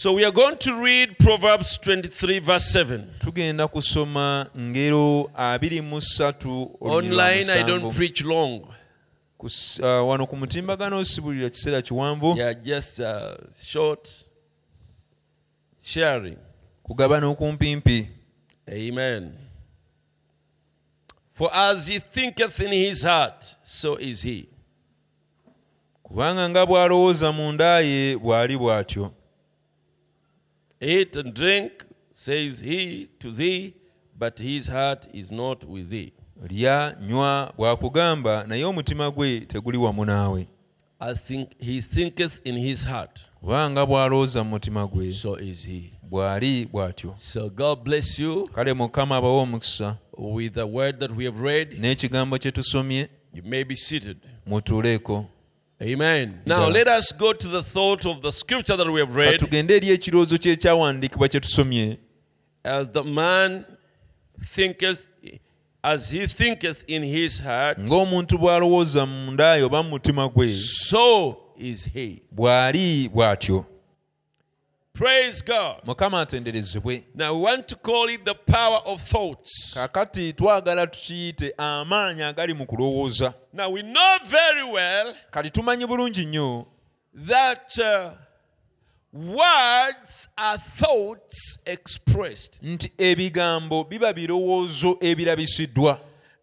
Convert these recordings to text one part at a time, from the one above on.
So we are going to read Proverbs 23, verse 7. tugenda kusoma ngero abiri mu ssatu olulimi lwa Online, I don't preach long. Ku s- wano ku mutimbagano osibulira kiseera kiwanvu Yeah, just uh, short sharing. kugabana okumpimpi Amen. For as he thinketh in his heart, so is he. kubanga nga bw'alowooza mu ndaaye bw'ali bw'atyo Eat and drink, says he to thee, but his heart is not with thee. lya nywa bw'akugamba naye omutima gwe teguli wamu naawe As think, he thinketh in his heart, kubanga bw'alowooza mu mutima gwe so is he. bw'ali bw'atyo So God bless you kale mukama abawe omukisa with the word that we have read. n'ekigambo kye tusomye You may be seated. mutuuleeko Amen. Now let us go to the thought of the scripture that we have read. katugende eri ekirowoozo ky'ekyawandiikibwa kye tusomye As the man thinketh, as he thinketh in his heart, ng'omuntu bw'alowooza mu ye oba mu mutima gwe so is he. bw'ali bw'atyo Praise God. mukama atenderezebwe Now we want to call it the power of thoughts. kaakati twagala tukiyite amaanyi agali mu kulowooza Now we know very well kati tumanyi bulungi nnyo that uh, words are thoughts expressed. nti ebigambo biba birowoozo ebirabisiddwa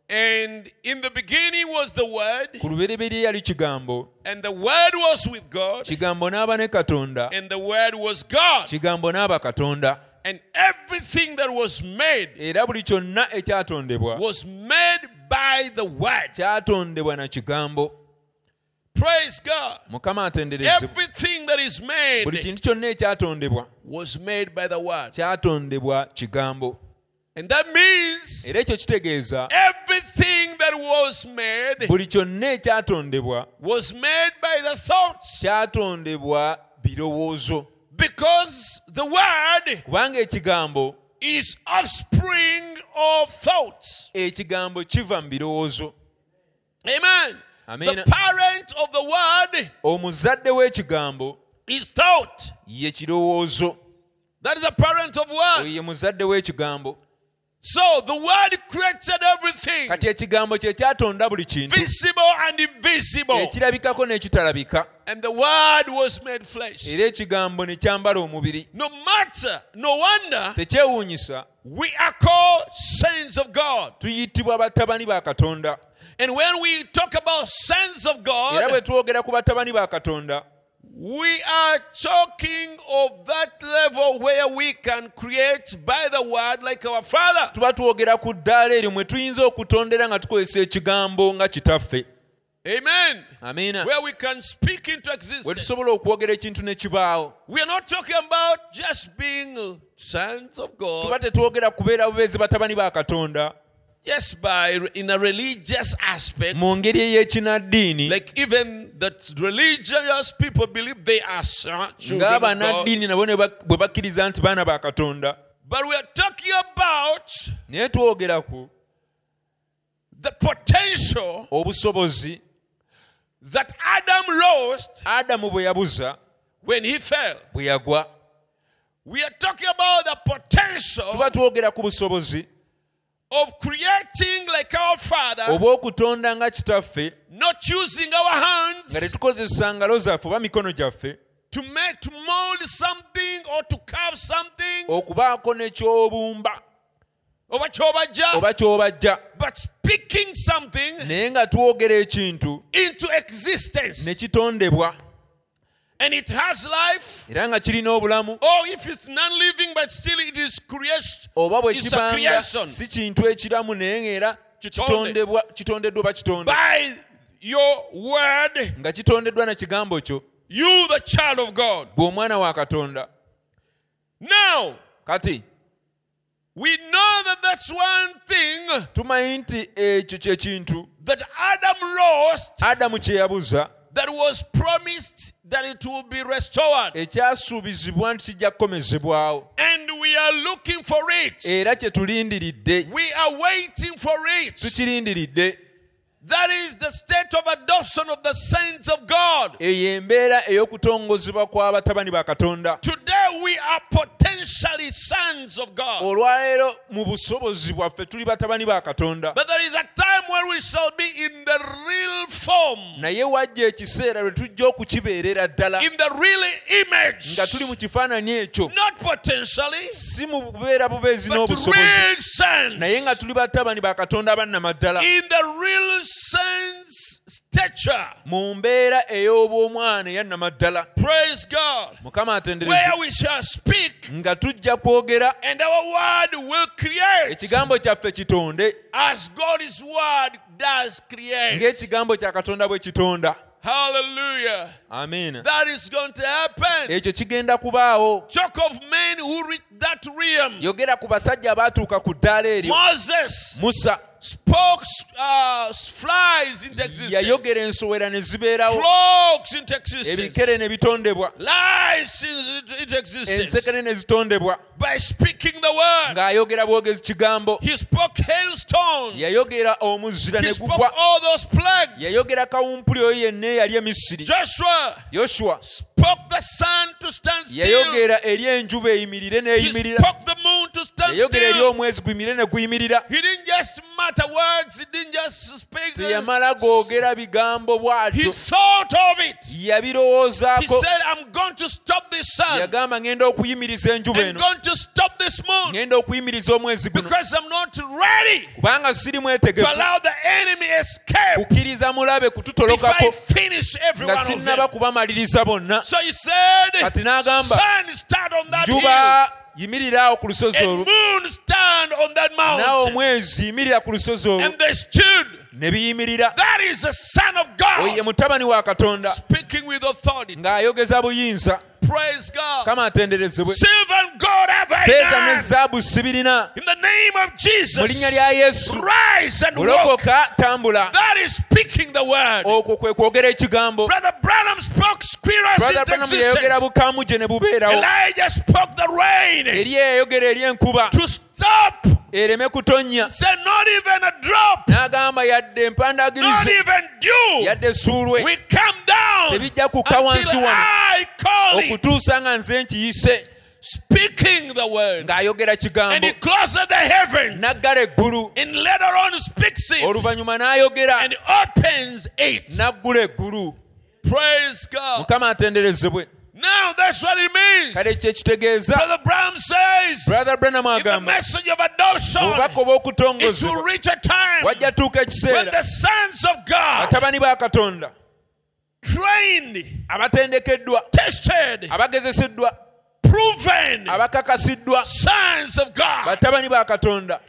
And in the beginning was the Word, ku lubereberye yali kigambo and the Word was with God, kigambo n'aba ne katonda and the Word was God. kigambo n'aba katonda And everything that was made era buli kyonna ekyatondebwa was made by the Word. kyatondebwa na kigambo Praise God. mukama atenderezebwe Everything that is buli made kintu kyonna ekyatondebwa was made by the Word. kyatondebwa kigambo And that means era ekyo kitegeeza everything that was made buli kyonna ekyatondebwa was made by the thoughts. kyatondebwa birowoozo Because the Word kubanga ekigambo is offspring of thoughts. ekigambo kiva mu birowoozo Amen. Amen. The parent of the Word omuzadde w'ekigambo is thought. ye kirowoozo That is the parent of Word. ye muzadde w'ekigambo So the Word created everything, kati ekigambo kye kyatonda buli kintu visible and invisible. ekirabikako n'ekitalabika And the Word was made flesh. era ekigambo ne kyambala omubiri No matter, no wonder tekyewuunyisa we are called sons of God. tuyitibwa batabani ba katonda And when we talk about sons of era bwe God, twogera ku batabani ba katonda we are talking of that level where we can create by the word like our Father. tuba twogera ku ddaala eryo mwe tuyinza okutondera nga tukozesa ekigambo nga kitaffe Amen. amiina Where we can speak into we existence. tusobola okwogera ekintu ne kibaawo We are not talking about just being sons of tuba God, tetwogera kubeera bubeezi batabani ba katonda just by in a religious aspect. mu ngeri ey'ekinaddiini Like even that religious people believe they are son- children of God. ng'abanaddiini nabo ne bak- bwe bakkiriza nti baana ba katonda But we are talking about naye twogera ku the potential obusobozi that Adam lost adamu bwe yabuza when he fell. bwe yagwa We are talking about the potential tuba twogera ku busobozi of creating like our Father, obw'okutonda nga kitaffe not using our nga hands tetukozesa ngalo zaffe oba mikono gyaffe to make to mold something or to carve something okubaako n'ekyobumba oba kyobajja, oba ky'obajja. but speaking something naye nga twogera ekintu into existence. ne kitondebwa and it has life. era nga kirina obulamu Or oh, if it's non-living, but still it is creation. oba bwe It's a kibanga creation. si kintu ekiramu naye ng'era Kitonde. kitondebwa kitondeddwa ba kitonde By your word, nga kitondeddwa na kigambo kyo you, the child of God. bwe omwana wa katonda Now, kati we know that that's one thing tumanyi nti ekyo kye kintu that Adam lost adamu kye yabuza that was promised that it will be restored. ekyasuubizibwa nti kijja kukomezebwawo And we are looking for it. era kye tulindiridde We are waiting for it. tukirindiridde That is the state of adoption of the saints of God. eyo embeera ey'okutongozebwa kw'abatabani ba katonda Today we are potentially sons of God. olwaleero mu busobozi bwaffe tuli batabani ba katonda But there is a time where we shall be in the real form, naye wajja ekiseera lwe tujja okukibeerera ddala in the real image. nga tuli mu kifaananyi ekyo Not potentially, si mu bubeera bubeezi but real sense. naye nga tuli batabani ba katonda abannamaddala In the real sense stature. mu mbeera ey'obwomwana eyannamaddala Praise God. mukama atendereze Where we shall speak nga tujja kwogera and our word will create ekigambo kyaffe kitonde as God's word does create. ng'ekigambo kya katonda bwe kitonda Hallelujah. amiina That is going to happen. ekyo kigenda kubaawo Talk of men who reach that realm. yogera ku basajja abaatuuka ku ddaala eryo Moses musa spoke uh, flies into existence. yayogera ensowera ne zibeerawo Frogs into existence. ebikere ne bitondebwa Lies into- into existence. ensekere ne zitondebwa By speaking the word. ng'ayogera bwogezi kigambo He spoke hailstones. yayogera omuzira He ne spoke gugwa all those plagues. yayogera kawumpuli oyo yenna eyali e misiri Joshua yoshuwa spoke the sun to stand still. yayogera eri enjuba eyimirire He n'eyimirira spoke the moon to stand yayogera eri omwezi guyimirire ne guyimirira He didn't just mutter words. He didn't just speak. teyamala googera bigambo He bw'atyo thought of it. He yabirowoozaako said, I'm going to stop this sun. yagamba ngenda okuyimiriza enjuba I'm eno going to stop this moon. ngenda okuyimiriza omwezi guno Because I'm not ready kubanga siri to mwetegefu allow the enemy escape kukkiriza mulabe kututolokako nga sinnaba kubamaliriza bonna So he said, Kati n'agamba, sun stand on that hill njuba yimirira awo ku lusozi olwo. moon stand on that naawe omwezi yimirira ku lusozi olwo. And they stood. ne biyimirira. That is the son of oyo ye God mutabani wa katonda. speaking with authority. ng'ayogeza buyinza Praise God. kama atenderezebwe Silver and gold have I feeza ne none. zaabu sibirina In the name of mu Jesus, linnya lya yesu rise and walk. golokoka tambula That is speaking the word. okwo kwe kwogera ekigambo Brother Branham spoke squirrels brother into yayogera existence. ne bubeerawo Elijah spoke the rain eri yayogera eri enkuba to. Ereme kutonnya Said not even a drop, n'agamba yadde not empandagirize even dew. yadde essuulwe We come down tebijja kukka wansi wano I call it. okutuusa nga nze nkiyise Speaking the word. ng'ayogera And he closed the heavens. n'aggala eggulu And later on speaks it. oluvannyuma n'ayogera And opens it. n'aggula eggulu Praise God. mukama atenderezebwe Now that's what it means. kale kyekitegeeza Brother Branham says brother in the agamba message of adoption, obubaka obw'okutongozebwa will reach a time tuuka when ekiseera the sons of God, batabani ba katonda trained, abatendekeddwa tested, abagezeseddwa proven abakakasiddwa sons of God. batabani ba katonda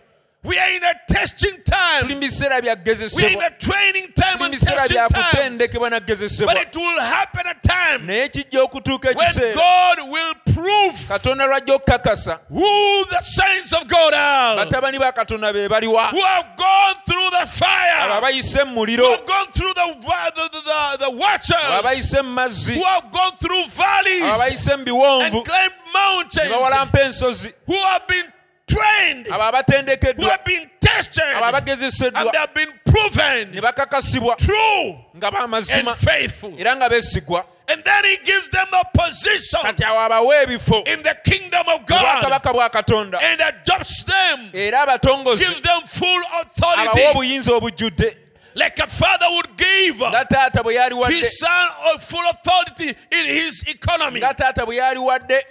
We are in a testing time. tuli mu biseera We are in a training time and biseera testing bya time. kutendekebwa na But it will happen a time kijja okutuuka when ekiseera God will prove katonda lwajja okukakasa who the saints of God are, batabani ba katonda be baliwa who have gone through the abo fire, abayise mu who muliro. Have gone through the, the, the, the, the waters, abayise mu mazzi who have gone through valleys abayise mu biwonvu and climbed mountains, bawalampa ensozi who have been trained, abo who abatendekeddwa have been tested, abo and abagezeseddwa they have been ne proven bakakasibwa true nga and b'amazima faithful. era nga beesigwa. And then he gives them a position in the kingdom of God bwakabaka bwa katonda. and adopts them, gives them full authority, like a father would give nga taata bwe yali wadde his son full authority in his economy. nga taata bwe yali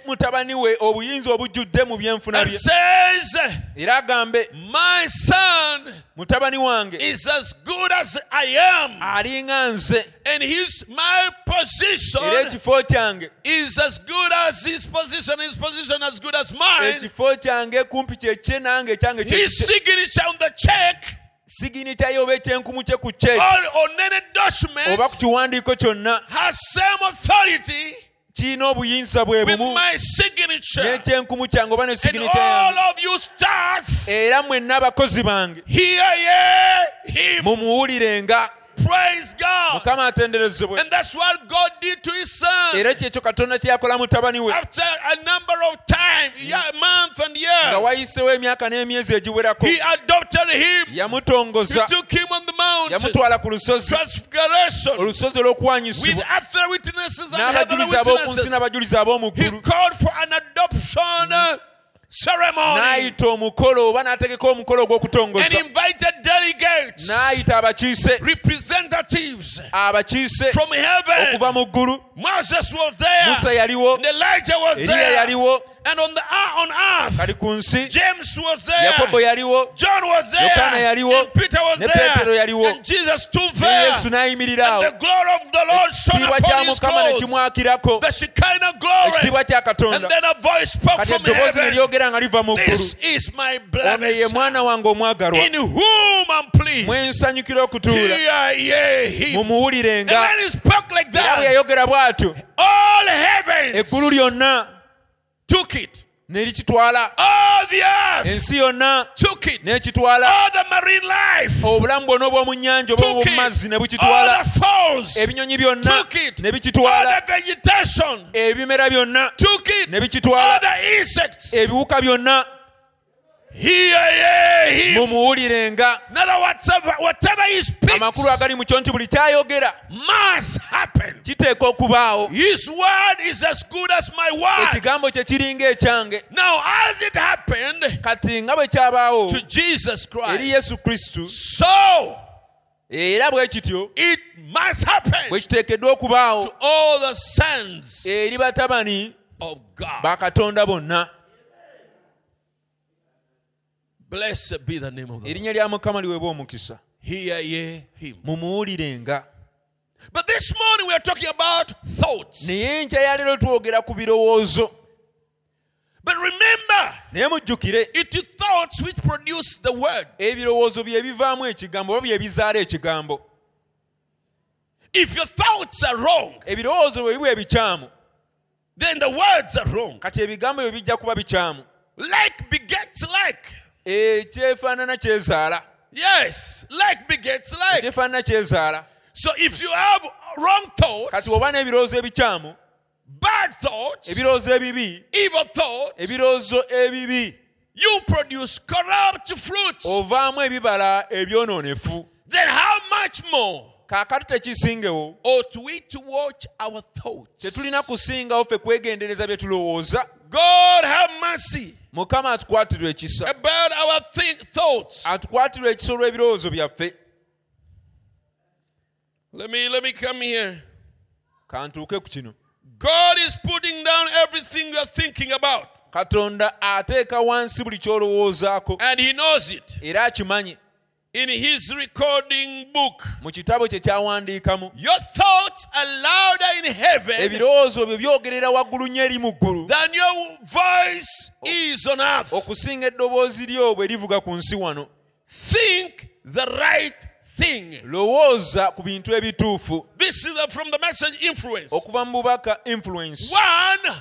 mutabani we obuyinza obujjudde mu byenfuna And bye says, era agambe My son mutabani wange is as good as I am, alinga nze and his my era position ekifo kyange is as good as his position, his position as good as mine. ekifo kyange kumpi kyekye nange ekyange His signature on the check sigini kyaye oba ekyenkumu kye ku kyeki or on any oba ku kiwandiiko kyonna. has same authority kirina obuyinza bwe with bumu. my signature. n'ekyenkumu kyange oba ne And all of you staff, era mwenna abakozi bange. hear ye him. mumuwulirenga Praise God. mukama atenderezebwe And that's what God did to his son. era kyekyo katonda kye yakola mutabani we After a number of time, yeah, mm. months and nga years, emyaka n'emyezi egiwerako he adopted him. He took him on the mountain. yamutwala ku lusozi Transfiguration. olusozi With other witnesses and heavenly n'abajulizi ab'oku nsi witnesses. n'abajulizi ab'omu He called for an mm. N'ayita omukolo oba n'ategeka omukolo and ogw'okutongoza invited delegates, n'ayita abakiise. Representatives. Abakiise. From heaven. okuva mu ggulu Moses was there, musa yaliwo. And Elijah was there, yaliwo. And on the on earth, kali ku nsi. James was there, yakobo yaliwo. John was Yokaana there, yaliwo, and Peter was ne there, yaliwo, and Jesus stood ne there. yesu n'ayimirira awo And the glory of the Lord shone ekitiibwa kya upon his mukama ne clothes. kimwakirako The Shekinah glory. ekitiibwa kya And then a voice spoke kati from eddoboozi ne heaven. lyogera nga liva mu ggulu This is my ono beloved ye son, mwana wange omwagalwa in whom I'm pleased. mwe nsanyukira okutuula. Hear ye him. And when he spoke like era bwe that, bw'atyo eggulu lyonna ne likitwala ensi yonna n'ekitwala. Obulamu bwonna obw'omu nnyanja oba obw'omu mazzi ne bukitwala. Ebinyonyi byonna ne bikitwala ebimera byonna ne bikitwala ebiwuka byonna mumuwulirenga In other words, whatever- whatever he speaks amakulu agali mu kyo nti buli kyayogera. must happen. kiteeka okubaawo. His word is as good as my word. ekigambo kye kiringa ekyange Now, as it happened kati nga bwe kyabaawo to Jesus eri Christ, yesu kristo so era bwe kityo it must happen bwe kiteekeddwa okubaawo to all the sons eri batabani of God. ba katonda bonna Blessed be the name of the erinnya lya mukama liweebwa omukisa Hear ye him. mumuwulirenga But this morning we are talking about thoughts. naye enkya ya leero twogera ku birowoozo But remember, it is thoughts which produce the word. ebirowoozo bye bivaamu ekigambo oba bye bizaala ekigambo If your thoughts are wrong, ebirowoozo bwe biba ebikyamu then the words are wrong. kati ebigambo byo bijja kuba bikyamu Like begets like. Eh, ekyefaanana kyezaala Yes, like begets like. ekyefaanana kyezaala So if you have wrong thoughts, kati oba n'ebirowoozo ebikyamu bad thoughts, ebirowoozo ebibi evil thoughts, ebirowoozo ebibi you produce corrupt fruits. ovaamu ebibala ebyonoonefu Then how much more kaakati tekisingewo ought we to watch our thoughts? tetulina kusingawo ffe kwegendereza bye tulowooza God have mercy. Mukama atukwatirwa ekisa about our think thoughts. atukwatirwa ekisa olw'ebirowoozo byaffe. Let me let me come here. kantuuke ku kino. God is putting down everything you are thinking about, katonda ateeka wansi buli ky'olowoozaako. And He knows it. era akimanyi In His recording book, mu kitabo kye kyawandiikamu your thoughts are louder in heaven ebirowoozo byo byogerera waggulu nnyo eri mu ggulu than your voice is on earth. okusinga eddoboozi lyo bwe livuga ku nsi wano Think the right thing. lowooza ku bintu ebituufu This is from the message influence. okuva mu bubaka influence One,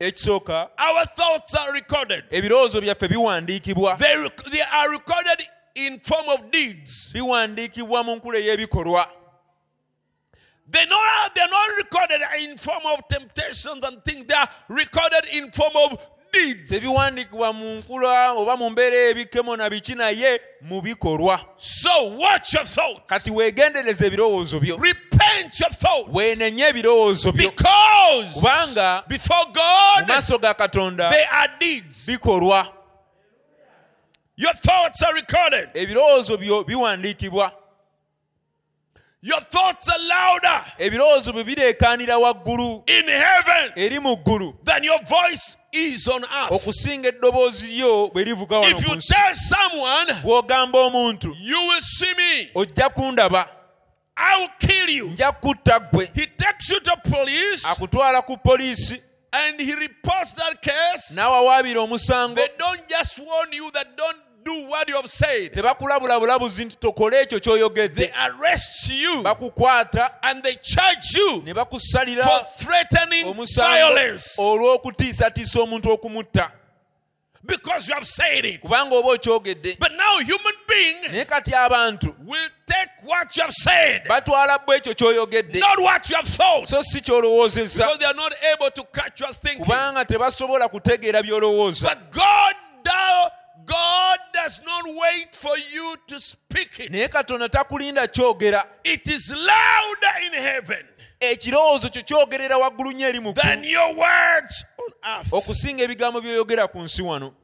ekisooka our thoughts are recorded. ebirowoozo byaffe biwandiikibwa They, they are recorded in form of deeds. biwandiikibwa mu nkula ey'ebikolwa They not, they're not recorded in form of temptations and things. They are recorded in form of deeds. tebiwandiikibwa mu nkula oba mu mbeera ebikemo na biki naye mu bikolwa So watch your thoughts. kati weegendereza ebirowoozo byo Repent your thoughts. weenenye ebirowoozo byo Because Kubanga before mu God, maaso ga katonda they are deeds. bikolwa Your thoughts are recorded. ebirowoozo byo biwandiikibwa Your thoughts are louder ebirowoozo byo bireekaanira waggulu in heaven eri mu ggulu than your voice is on earth. okusinga eddoboozi lyo bwe livuga wano If ku you nsi tell someone, bw'ogamba omuntu you will see me, ojja kundaba I will kill you. nja kutta ggwe He takes you to police akutwala ku poliisi and he reports that case. n'awawaabira omusango They don't just warn you that don't tebakulabula bulabuzi nti tokole ekyo ky'oyogedde. Bakukwata. Ne bakusalira omusango olw'okutiisatiisa omuntu okumutta. Because you have said it. kubanga oba okyogedde. But now human being naye kati abantu will take what you have said, batwala bw ekyo ky'oyogedde. Not what you have thought, so si ky'olowoozezza. Because they are not able to catch your thinking. kubanga tebasobola kutegeera by'olowooza. But God, thou, God does not wait for you to speak it. naye katonda takulinda kyogera It is louder in heaven ekirowoozo kyo kyogerera waggulu nnyo eri mu okusinga ebigambo by'oyogera ku nsi wano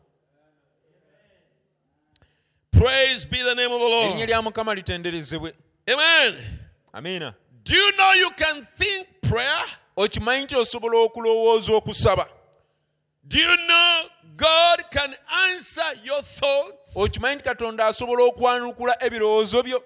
Praise be the name of the erinnya Lord. lya mukama litenderezebwe Amen. amiina Do you know you can think prayer? okimanyi nti osobola okulowooza okusaba Do you know God can answer your thoughts? okimanyi nti katonda asobola okwanukula ebirowoozo byo.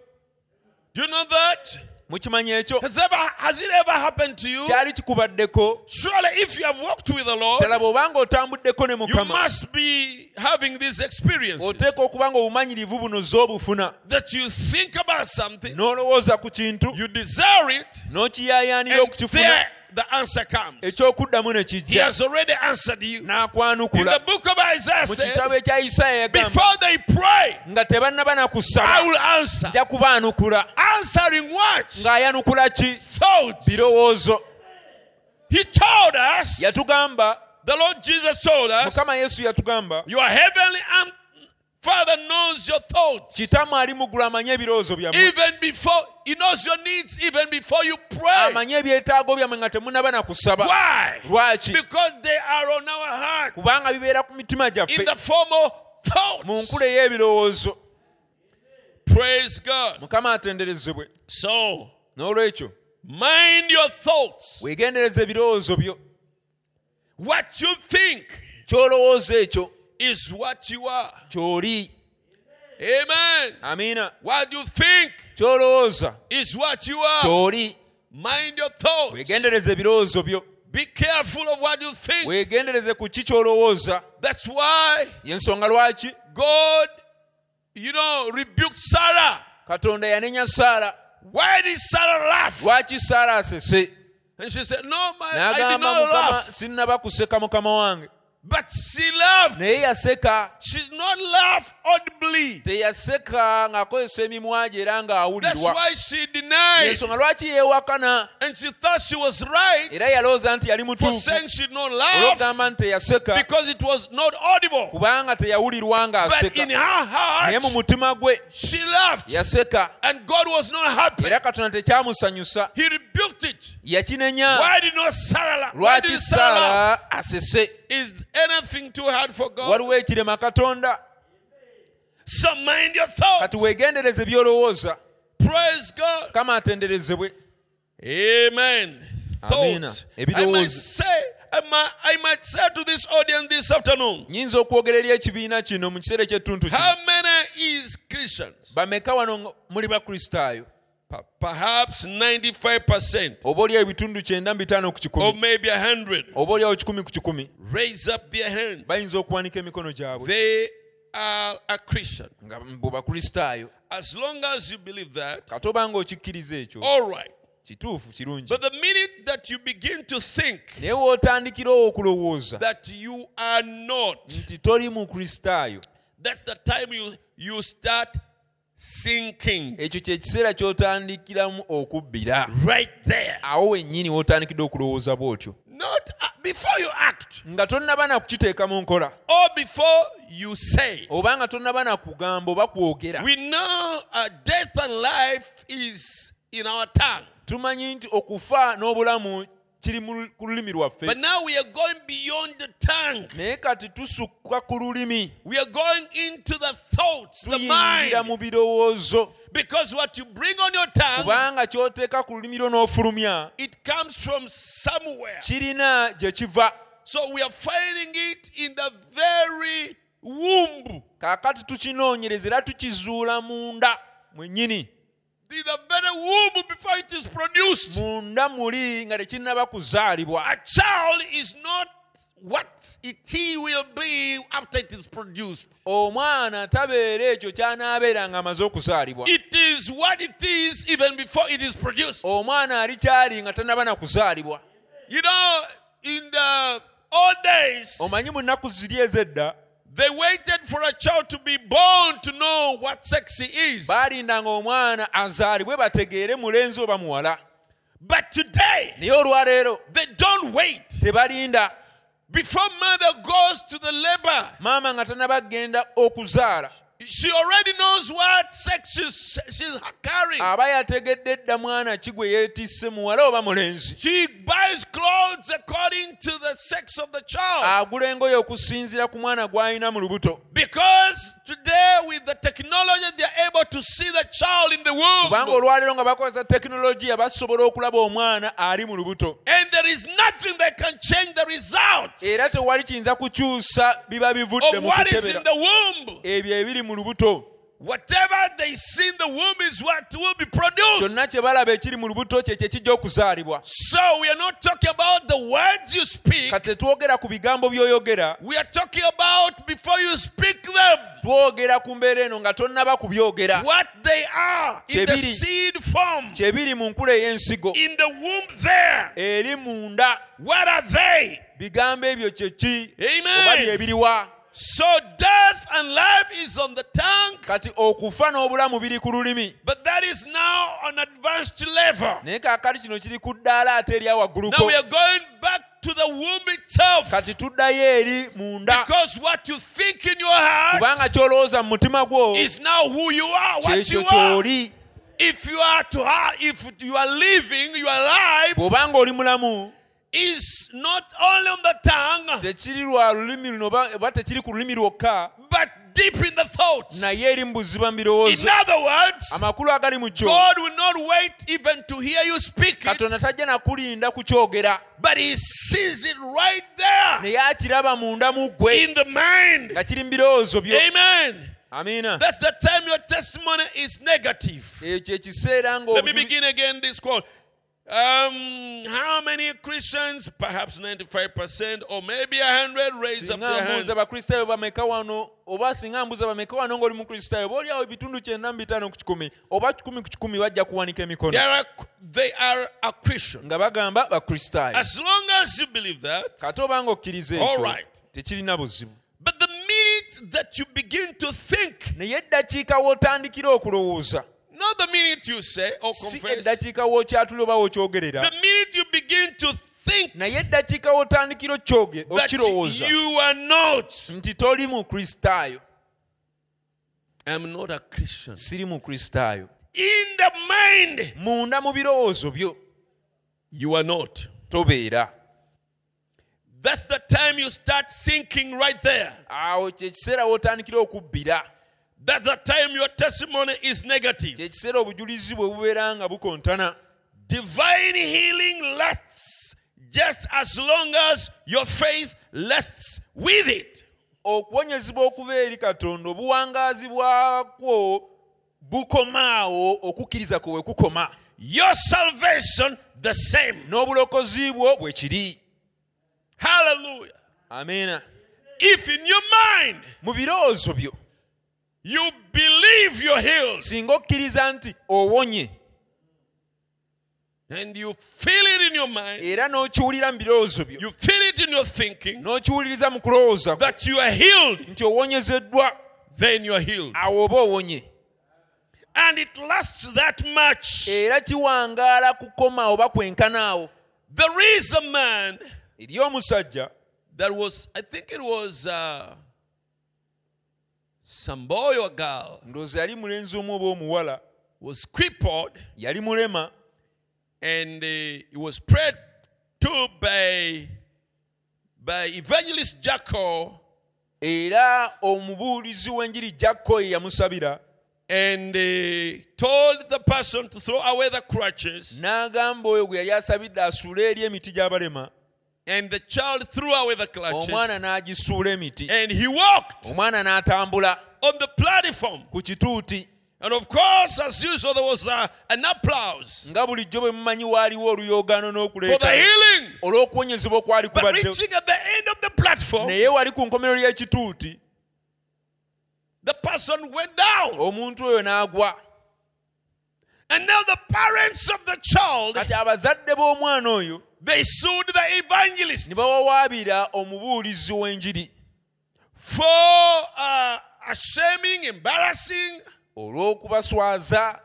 Do you know that? mukimanyi ekyo. Has it ever happened to you? kyali kikubaddeko. Surely, if you have walked with the Lord, ddala bw'obanga otambuddeko ne you mukama must be having this experience oteeka okuba nga obumanyirivu buno z'obufuna. That you think about something, n'olowooza ku kintu. you desire it, n'okiyaayaanira okukifuna the answer comes. ekyokuddamu ne He kijja has already answered you. In n'akwanukula the book of Isaiah mu said, kitabo ekya isaaya yagamba before they pray, nga tebannaba na I will answer. nja kubaanukula Answering what? ng'ayanukula ki Thoughts. birowoozo He told us, yatugamba the Lord Jesus told us, mukama yesu yatugamba your heavenly Father knows your thoughts. kitamu ali muggulu amanye ebirowoozo byammwe Even before, He knows your needs even before you pray. amanye ebyetaago byammwe nga temunaba na kusaba Why? lwaki Because they are on our heart kubanga bibeera ku mitima in the form of mu thoughts. nkula ey'ebirowoozo Praise God. mukama atenderezebwe So, n'olwekyo mind your thoughts. weegendereza ebirowoozo byo What you think ky'olowooza ekyo is what you are. ky'oli Amen. amiina What you think ky'olowooza is what you are. ky'oli Mind your thoughts. weegendereza ebirowoozo byo Be careful of what you think. weegendereze ku ki ky'olowooza That's why yensonga lwaki God, you know, rebuked Sarah. katonda yanenya saara Why did Sarah laugh? lwaki saara asese And she said, No, my, I did n'agamba not mukama laugh. sinnaba kuseka mukama wange But she laughed. naye yaseka She did not laugh audibly. teyaseka ng'akozesa emimwa gye era That's why she denied. ensonga lwaki yeewakana And she thought she was right era yalowooza nti yali for saying she did not laugh olw'okugamba nti teyaseka because it was not audible. But in her heart, she laughed. And God was not happy. era katonda tekyamusanyusa He rebuked it. Why did not Sarah laugh? Why did Sarah laugh? saala asese Is anything too hard for God? What waliwo ekirema katonda So mind your thoughts. kati weegendereze by'olowooza Praise God. kama atenderezebwe Amen. Amina. Thoughts. I might Ebirowoozo. say, I might, say to this audience this afternoon, nyinza okwogera eri ekibiina kino mu kiseera how many is Christians? bameka wano muli bakristaayo Perhaps 95% oba ebitundu kyenda mu bitaano ku or kikumi maybe 100 kikumi ku kikumi raise up their hands. bayinza okuwanika emikono gyabwe They are a Christian. As long as you believe that, kate oba okikkiriza ekyo all right. kituufu kirungi But the minute that you begin to think naye okulowooza that you are not, nti toli mukristaayo that's the time you, you start. ekyo kyekiseera ky'otandikiramu okubbira. Awo wennyini w'otandikidde okulowooza bw'otyo. Nga tonnaba na kukiteeka mu nkola. Oba nga tonnaba na kugamba oba kwogera. Tumanyi nti okufa n'obulamu kiri ku lulimi lwaffe But now we are going beyond the tongue. naye kati tusukka ku lulimi We are going into the thoughts, the tuyingira mind. mu birowoozo Because what you bring on your tongue, kubanga ky'oteeka ku lulimi lwo n'ofulumya it comes from somewhere. kirina gye kiva So we are finding it in the very womb. kaakati tukinoonyereza era tukizuula munda mwennyini munda muli nga tekinnaba kuzaalibwa. What it will be after it is produced. omwana tabeera ekyo ky'anaabeera ng'amaze okuzaalibwa. It is what it is even before it is produced. omwana ali kyali nga tannaba na kuzaalibwa. You know, in the old days, omanyi mu nnaku ziri ez'edda they waited for a child to be born to know what sex he is. baalindanga omwana azaalibwe bategeere mulenzi oba muwala But today, naye olwaleero they don't wait. tebalinda Before mother goes to the labor, maama nga tannaba kgenda okuzaala she already knows what sex she's, she's carrying. aba yategedde mwana ki gwe yeetisse muwala oba mulenzi She buys clothes according to the sex of the child. agula engoye okusinziira ku mwana gw'alina mu lubuto Because today, with the technology, they're able to see the child in the kubanga womb. olwaleero nga bakozesa tekinologiya basobola okulaba omwana ali mu lubuto And there is nothing that can change the results era tewali kiyinza kukyusa biba bivudde of mu what is in kukebera the womb. ebyo ebiri mu lubuto. Whatever they see in the womb is what will be produced. kyonna kye balaba ekiri mu lubuto kye kye kijja okuzaalibwa. So we are not talking about the words you speak. kati tetwogera ku bigambo by'oyogera. We are talking about before you speak them, twogera ku mbeera eno nga tonnaba kubyogera what they are in the seed form, kye biri mu nkula ey'ensigo. In the womb there. eri munda. What are they? bigambo ebyo kye ki? Oba Amen. byebiriwa So death and life is on the tongue, kati okufa n'obulamu biri ku lulimi but that is now on advanced level. naye kaakati kino kiri ku ddaala ate erya Now we are going back to the womb itself. kati tuddayo eri munda Because what you think in your kubanga heart ky'olowooza mu mutima gwo is now who you are, what you are. ky'oli If you are to have, if you are living bw'obanga oli mulamu is not only on the tongue, tekiri lwa lulimi luno oba oba tekiri ku lulimi lwokka but deep in the thoughts. naye eri mu buziba mu In other words, amakulu agali mu kyo God will not wait even to hear you speak it, katonda tajja nakulinda kukyogera but He sees it right there naye akiraba munda mu ggwe in the mind. nga kiri mu birowoozo byo Amen. amiina That's the time your testimony is negative. ekyo ekiseera nga Let me begin again this call. Um, how many Christians? Perhaps 95% or maybe 100 raise up their mbuuza hand. bakristaayo bameka wano oba singa bameka wano ng'oli mukristaayo ebitundu kyenda mu bitaano ku kikumi oba kikumi ku kikumi bajja kuwanika emikono They are, they are a Christian. nga bagamba bakristaayo As long as you believe that, kate obanga okkiriza ekyo tekirina buzibu but the minute that you begin to think, naye eddakiika w'otandikira okulowooza the minute you say or si confess, eddakiika w'okyatula oba w'okyogerera the minute you begin to think naye eddakiika w'otandikira that okirowooza you are not, nti toli mukristaayo I'm not a Christian. siri mukristaayo In the mind, munda mu birowoozo byo you are not. tobeera That's the time you start thinking right there. awo kyekiseera w'otandikira okubbira That's the time your testimony is negative. kyekiseera obujulizi bwe bubeera nga bukontana Divine healing lasts just as long as your faith lasts with it. okuwonyezebwa okuva eri katonda obuwangaazi bwakwo bukomaawo okukkiriza kwe we kukoma Your salvation, the same. n'obulokozi bwo bwe kiri Hallelujah. amiina If in your mind mu birowoozo byo you believe you're healed singa okkiriza nti owonye and you feel it in your mind, era n'okiwulira mu birowoozo byo. You feel it in your thinking. N'okiwuliriza mu kulowooza kwo. That you are healed, nti owonyezeddwa then you are healed. awo oba owonye And it lasts that much. era kiwangaala kukoma oba kwenkana awo. There is a man eri omusajja that was, I think it was uh, some boy or girl, ndowooza yali mulenzi omu oba omuwala was crippled yali mulema and uh, he was prayed to by, by evangelist Jacko era omubuulizi w'enjiri jakkoyi yamusabira and uh, told the person to throw away the crutches. n'agamba oyo gwe yali asabidde asuule eri emiti gy'abalema And the child threw away the clutches. omwana n'agisuula emiti And he walked omwana n'atambula on the platform. ku kituuti And of course, as usual, there was uh, an applause nga bulijjo bwe mumanyi waaliwo oluyoogaano for the n'okuleeta healing. olw'okuwonyezebwa okwali But reaching at the end of the platform, naye wali ku nkomerero y'ekituuti the person went down. omuntu oyo n'agwa And now the parents of the child, kati abazadde b'omwana oyo they sued the evangelist. Ne bawawaabira omubuulizi w'enjiri. For uh, shaming, embarrassing. olw'okubaswaza.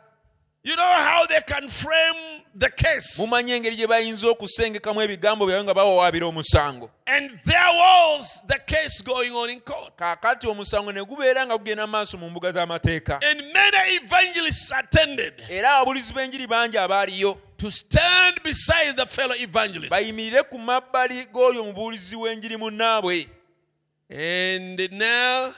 You know how they can frame the case. mumanyi engeri gye bayinza okusengekamu ebigambo byabwe nga bawawaabira omusango. And there was the case going on in court. kaakati omusango ne gubeera nga gugenda maaso mu mbuga z'amateeka. And many evangelists attended. Era ababulizi b'enjiri bangi abaaliyo to stand beside the fellow evangelist. bayimirire ku mabbali g'oyo omubuulizi w'enjiri munnaabwe. And now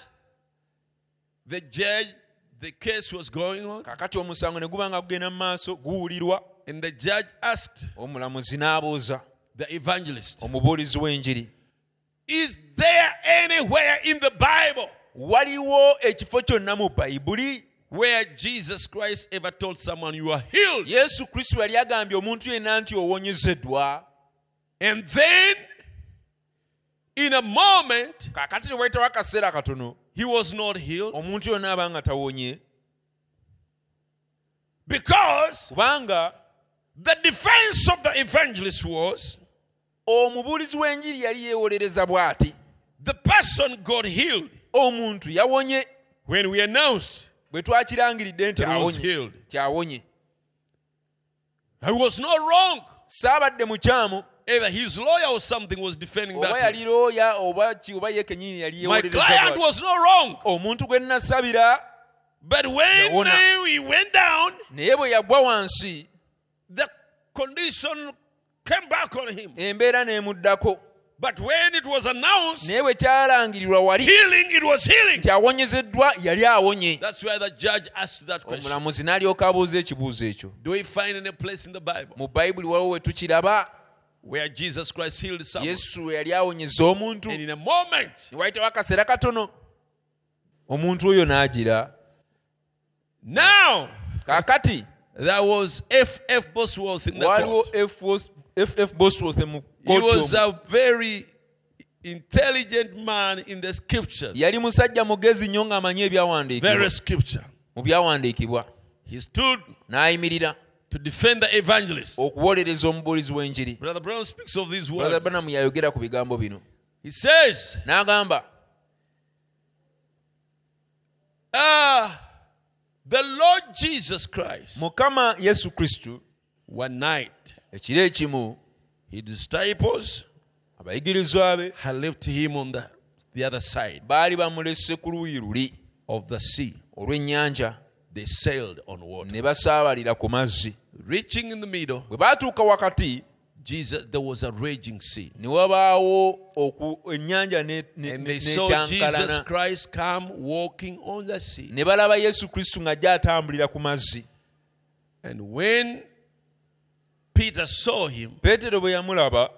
the judge, the case was going on, kaakati omusango ne guba nga gugenda mu maaso guwulirwa. And the judge asked omulamuzi n'abuuza the evangelist, omubuulizi w'enjiri Is there anywhere in the Bible waliwo ekifo kyonna mu bayibuli where Jesus Christ ever told someone you are healed? yesu kristo yali agambye omuntu yenna nti owonyezeddwa And then, in a moment, kaakati ne wayitawo akaseera katono he was not healed. omuntu yonna aba nga tawonye. Because kubanga the defense of the evangelist was omubuulizi w'enjiri yali yeewolereza bw'ati. the person got healed omuntu yawonye. when we announced bwe twakirangiridde nti he awonye kyawonye I was not wrong. saabadde mukyamu Either his lawyer or something was defending that. yali looya oba ki oba ye kenyini yali My client was not wrong. omuntu gwe nasabira But when we went down, naye bwe yagwa wansi the condition came back on him. embeera n'emuddako But when it was announced naye bwe kyalangirirwa wali healing, it was healing. nti awonyezeddwa yali awonye That's why the judge asked that question. omulamuzi n'alyoka abuuza ekibuuzo ekyo Do we find any place in the Bible mu bayibuli waliwo we tukiraba where Jesus Christ healed someone? yesu yali awonyeza omuntu And in a moment, ne wayitawo akaseera katono omuntu oyo n'agira now there was F.F. Bosworth in the waliwo court. He was a very intelligent man in the scriptures. yali musajja mugezi nnyo ng'amanyi Very ebyawandiikibwa scripture. mu byawandiikibwa He stood n'ayimirira to defend the evangelist. okuwolereza omubuulizi w'enjiri Brother Branham speaks of these brother words. banamu yayogera ku bigambo bino He says, n'agamba Ah, the Lord Jesus Christ, mukama yesu kristo one night, ekiro ekimu his disciples abayigirizwa be had left him on the, the other side baali bamulese ku luuyi luli of the sea. olw'ennyanja They sailed on water. ne basaabalira ku mazzi Reaching in the middle, bwe baatuuka wakati Jesus, there was a raging sea. ne wabaawo ennyanja nekyankalana Christ come walking on the sea. ne balaba yesu kristo ng'ajja atambulira ku mazzi And when Peter saw him, peetero bwe yamulaba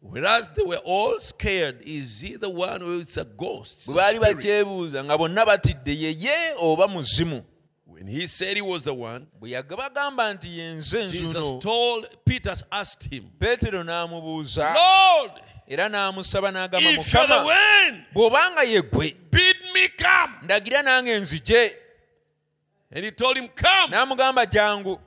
whereas they were all scared, is he the one who is a ghost? Bwe a baali spirit. bakyebuuza nga bonna batidde yeye oba muzimu When he said he was the one, bwe yagabagamba nti ye Jesus nzuno told Peter asked him, peetero n'amubuuza Lord, era n'amusaba n'agamba if you're the mukama one, bw'obanga ye ggwe bid me come. ndagira nange nzije And he told him, Come. n'amugamba jangu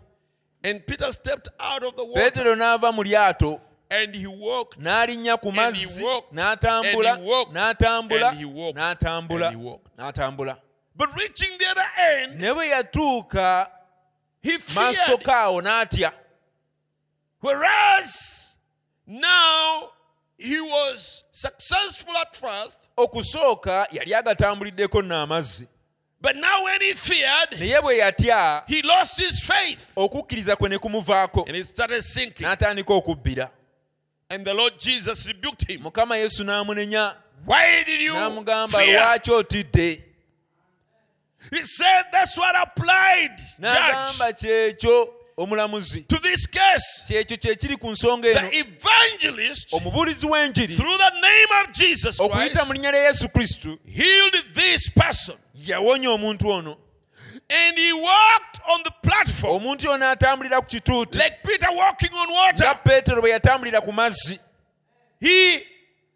And Peter stepped out of the water. Peetero n'ava mu lyato. And he walked. N'alinnya ku And mazzi. he walked, n'atambula. And he walked, n'atambula. And he walked, n'atambula. And he walked. n'atambula. But reaching the other end, ne bwe yatuuka feared. kaawo n'atya. Whereas now he was successful at first, okusooka yali agatambuliddeko nno amazzi but now when he feared, naye bwe yatya he lost his faith okukkiriza kwe ne kumuvaako and it started sinking. n'atandika okubbira And the Lord Jesus rebuked him. mukama yesu n'amunenya Why did you n'amugamba fear? lwaki otidde He said that's what applied, judge, n'agamba kyekyo omulamuzi to this case. kyekyo kyekiri ku nsonga eno The evangelist, omubuulizi w'enjiri through the name of Jesus okuyita Christ, mu linnya lya yesu kristo healed this person. yawonya omuntu ono And he walked on the platform omuntu ono atambulira ku kituuti like Peter walking on nga water. peetero bwe yatambulira ku mazzi He,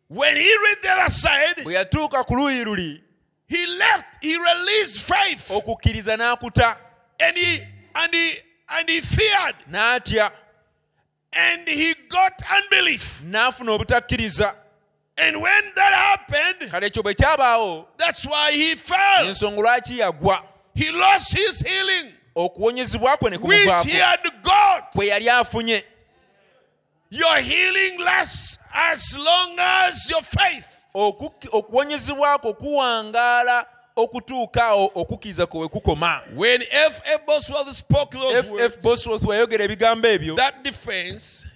when he reached the other side, bwe yatuuka ku luuyi luli he left, he released faith, okukkiriza n'akuta and he and he and he feared, n'atya and he got unbelief. n'afuna obutakkiriza And when that happened, kale ekyo bwe kyabaawo that's why he fell. ensonga lwaki yagwa He lost his healing. okuwonyezebwa kwe ne which he had got. kwe yali afunye Your healing lasts as long as your faith. Okuwonyezebwa kwo kuwangaala okutuuka awo okukkiriza kwe we kukoma When F. F. Boswell spoke those ff words, bosworth weyayogera ebigambo ebyo that defense,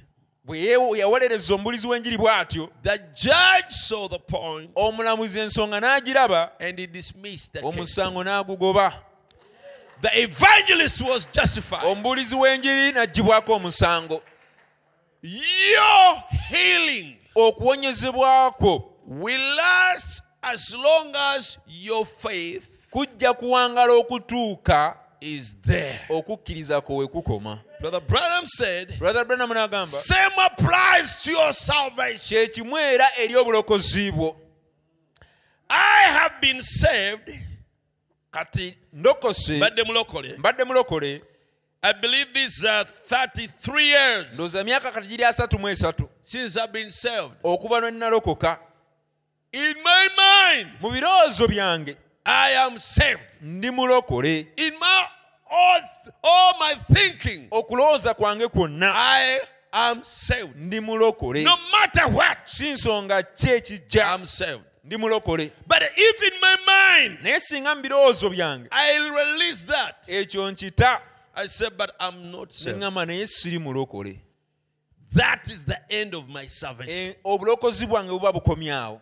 bwe yawolereza omubulizi w'enjiri bw'atyo omulamuzi ensonga n'agiraba omusango n'agugoba The evangelist was justified. omubulizi w'enjiri n'aggyibwako omusango Your healing okuwonyezebwa kwo will last as long as your faith kujja kuwangala okutuuka is there. okukkiriza kukoma Brother Branham said, brother branham n'agamba same applies to your salvation. kye kimu era eri obulokozi bwo I have been saved, kati ndokose mulokole. mbadde mulokole I believe these are uh, 33 years ndowooza myaka kati giri asatu mu esatu since I've been saved. In my mind, mu birowoozo byange I am saved. ndi mulokole In my all, all my thinking, okulowooza kwange kwonna I am saved. ndi mulokole No matter what, si nsonga ki ekijja saved. ndi mulokole But if in my mind naye singa mu birowoozo byange I'll release that, ekyo nkita I say, but I'm not saved. neŋŋamba naye siri mulokole That is the end of my salvation. E- obulokozi bwange buba bukomyawo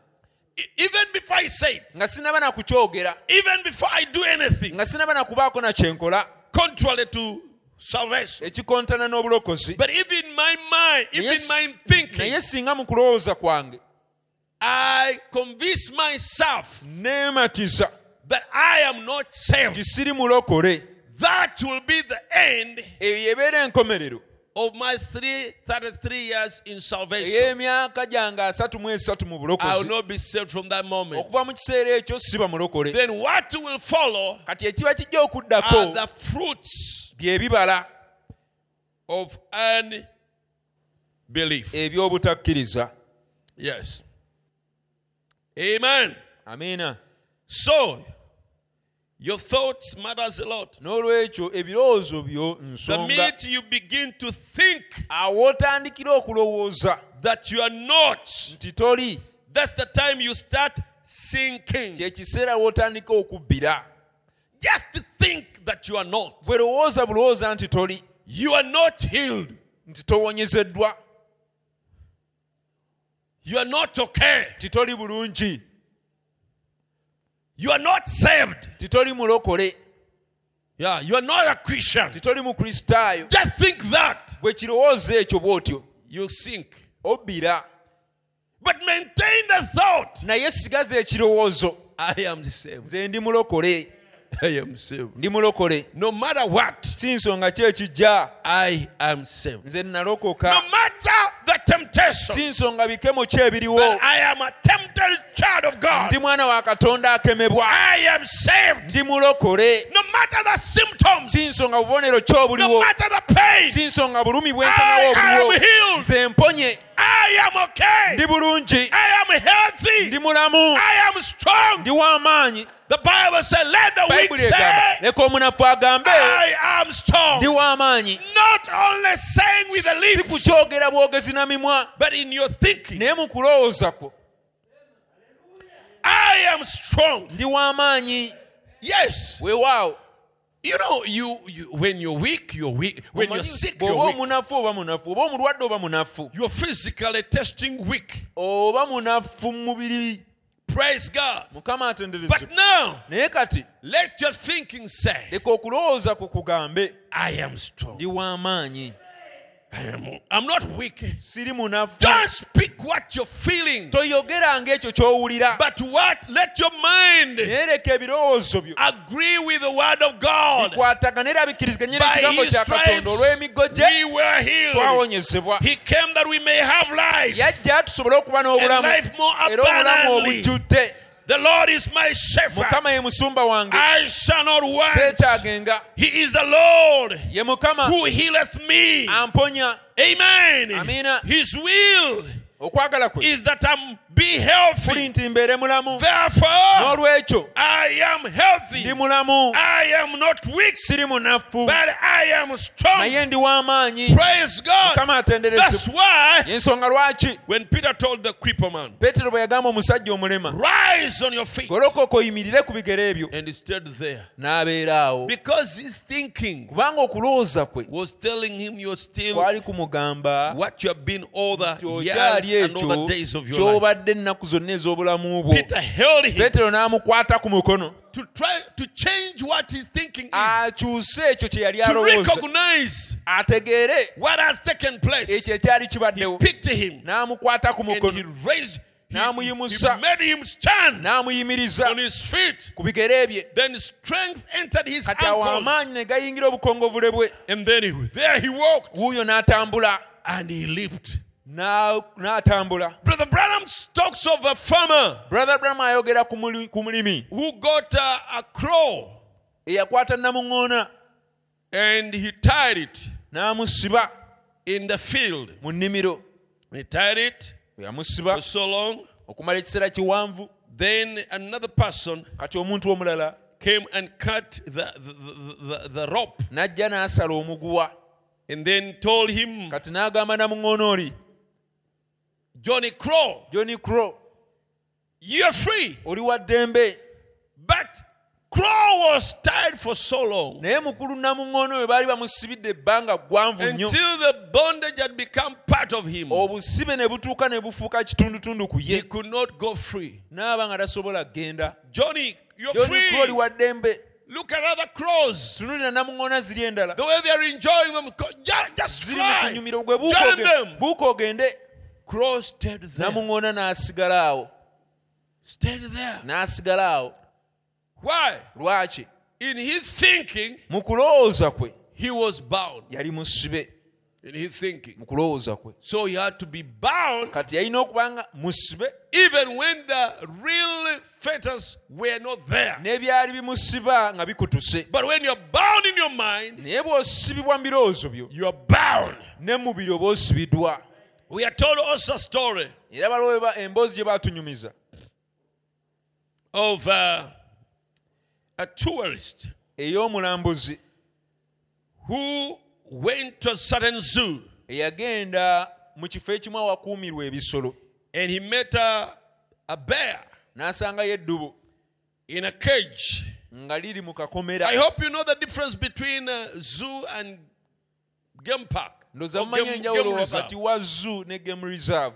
Even before I say it, nga sinaba na kukyogera even before I do anything nga sinaba na kubaako na contrary to salvation. ekikontana n'obulokozi But even in my mind, even my thinking, naye singa mu kulowooza kwange I convince myself neematiza that I am not saved. nti siri mulokole That will be the end eyo yebeera enkomerero of my three, 33 years in salvation. ey'emyaka gyange asatu mu esatu mu I will bulokozi not be saved from that moment. okuva mu kiseera ekyo siba mulokole Then what will follow kati ekiba kijja are okuddako the fruits of unbelief. eby'obutakkiriza Yes. Amen. amiina So, your thoughts matters a lot. n'olwekyo ebirowoozo byo The minute you begin to think awo otandikira okulowooza that you are not, nti toli that's the time you start sinking. kyekiseera w'otandika okubbira Just think that you are not. bwe lowooza bulowooza nti toli You are not healed. nti towonyezeddwa You are not okay. nti toli bulungi You are not saved. nti toli mulokole Yeah, you are not a Christian. nti toli mukristaayo Just think that. bwe kirowooza ekyo bw'otyo You sink. obbira But maintain the thought naye sigaza ekirowoozo I am saved. nze ndi mulokole I am saved. ndi mulokole No matter what, si nsonga ki ekijja I am saved. nze No nalokoka matter the temptation, si nsonga bikemo ki ebiriwo but I am a tempted child of God. ndi mwana wa katonda akemebwa I am saved. ndi mulokole No matter the symptoms, si nsonga bubonero ki no obuliwo matter the pain, si nsonga bulumi bwenkanawo I am obuliwo healed. nze mponye I am okay. ndi bulungi I am healthy. ndi mulamu I am strong. ndi w'amaanyi The Bible said, Let the weak say, leka omunafu agambe I am strong. ndi w'amaanyi Not only saying with the lips, kukyogera bwogezi na mimwa but in your thinking, naye mu kulowooza kwo I am strong. ndi w'amaanyi Yes. weewaawo You know, you, you when you're weak, you're weak. When you're sick, bw'oba you're weak. omunafu oba munafu oba omulwadde oba munafu You're physically testing weak. oba munafu mu mubiri Praise God. mukama But now, naye kati let your thinking say, leka okulowooza ku kugambe I am strong. ndi w'amaanyi I am, I'm not weak. siri munafu Don't speak what you're feeling, toyogeranga ekyo ky'owulira but what? Let your mind naye leka ebirowoozo byo agree with the word of God. bikwatagana era bikkiriziganye By n'ekigambo kya katonda stripes, olw'emiggo gye we were healed. twawonyezebwa He came that we may have life yajja tusobole okuba and n'obulamu life more era obulamu obujjudde The Lord is my shepherd. mukama ye musumba wange I shall not want. seetaagenga He is the Lord ye mukama who healeth me. amponya Amen. Amina. His will okwagala kwe is that I'm be healthy. kuli nti mbeere mulamu Therefore, n'olwekyo I am healthy. ndi mulamu I am not weak, siri munafu but I am strong. naye ndi w'amaanyi Praise God. mukama That's why y'ensonga lwaki when Peter told the cripple man, peetero bwe yagamba omusajja omulema rise on your feet, golokoka oyimirire ku bigere ebyo and he stayed there. n'abeera awo Because his thinking kubanga okulowooza kwe was telling him you're still kwali kumugamba what you have been all the years and all the days of your life. Ky'obadde ennaku zonna ez'obulamu bwo. Peter held him peetero n'amukwata ku mukono. to try to change what his thinking is, akyuse ekyo kye yali to alowooza. recognize ategeere what has taken place. ekyo ekyali kibaddewo. N'amukwata ku mukono. raised, he, he, N'amuyimusa. he made him stand n'amuyimiriza. on his feet. ku bigere bye. Then strength entered his kati awo amaanyi ne gayingira obukongovule bwe and then he, there he walked. Wuuyo n'atambula n'atambula Brother Branham talks of a farmer brother bramu ayogera ku muli- ku mulimi who got a, a crow eyakwata namuŋŋoona and he tied it n'amusiba in the field. mu nnimiro He tied it yamusiba for so long. okumala ekiseera kiwanvu Then another person kati omuntu omulala came and cut the, the, the, the, the rope n'ajja n'asala omuguwa and then told him, kati n'agamba namuŋŋoona oli Johnny Crow, johnny crow you're free. oli wa ddembe But Crow was tied for so long naye mukulu namuŋŋoona oyo baali bamusibidde ebbanga ggwanvu nnyo until the bondage had become part of him. obusibe ne butuuka ne bufuuka kitundutundu ku He ye could not go free. n'aba nga tasobola kgenda Johnny, you're johnny crow oli free. wa ddembe Look at other crows. tunulira namuŋŋoona ziri endala The way they're enjoying them. Just fly. Join them. buuka ogende Crow stayed there. namuŋŋoona n'asigala awo Stayed there. n'asigala awo Why? lwaki In his thinking, mu kulowooza kwe he was bound. yali musibe In his thinking. mu kulowooza kwe So he had to be bound kati yalina okuba nga musibe even when the real fetters were not there. n'ebyali bimusiba nga bikutuse But when you're bound in your mind, naye bw'osibibwa mu birowoozo byo you're bound. ne mu oba osibiddwa We are told also a story. Era baliwo eba- emboozi gye baatunyumiza. Of uh, a tourist ey'omulambuzi. who went to a certain zoo. Eyagenda mu kifo ekimu awakuumirwa ebisolo. And he met a, a bear n'asangayo eddubu in a cage. nga liri mu kakomera. I hope you know the difference between uh, zoo and game park. Ndowooza mumanyi enjawulo wakati wa zoo ne game reserve.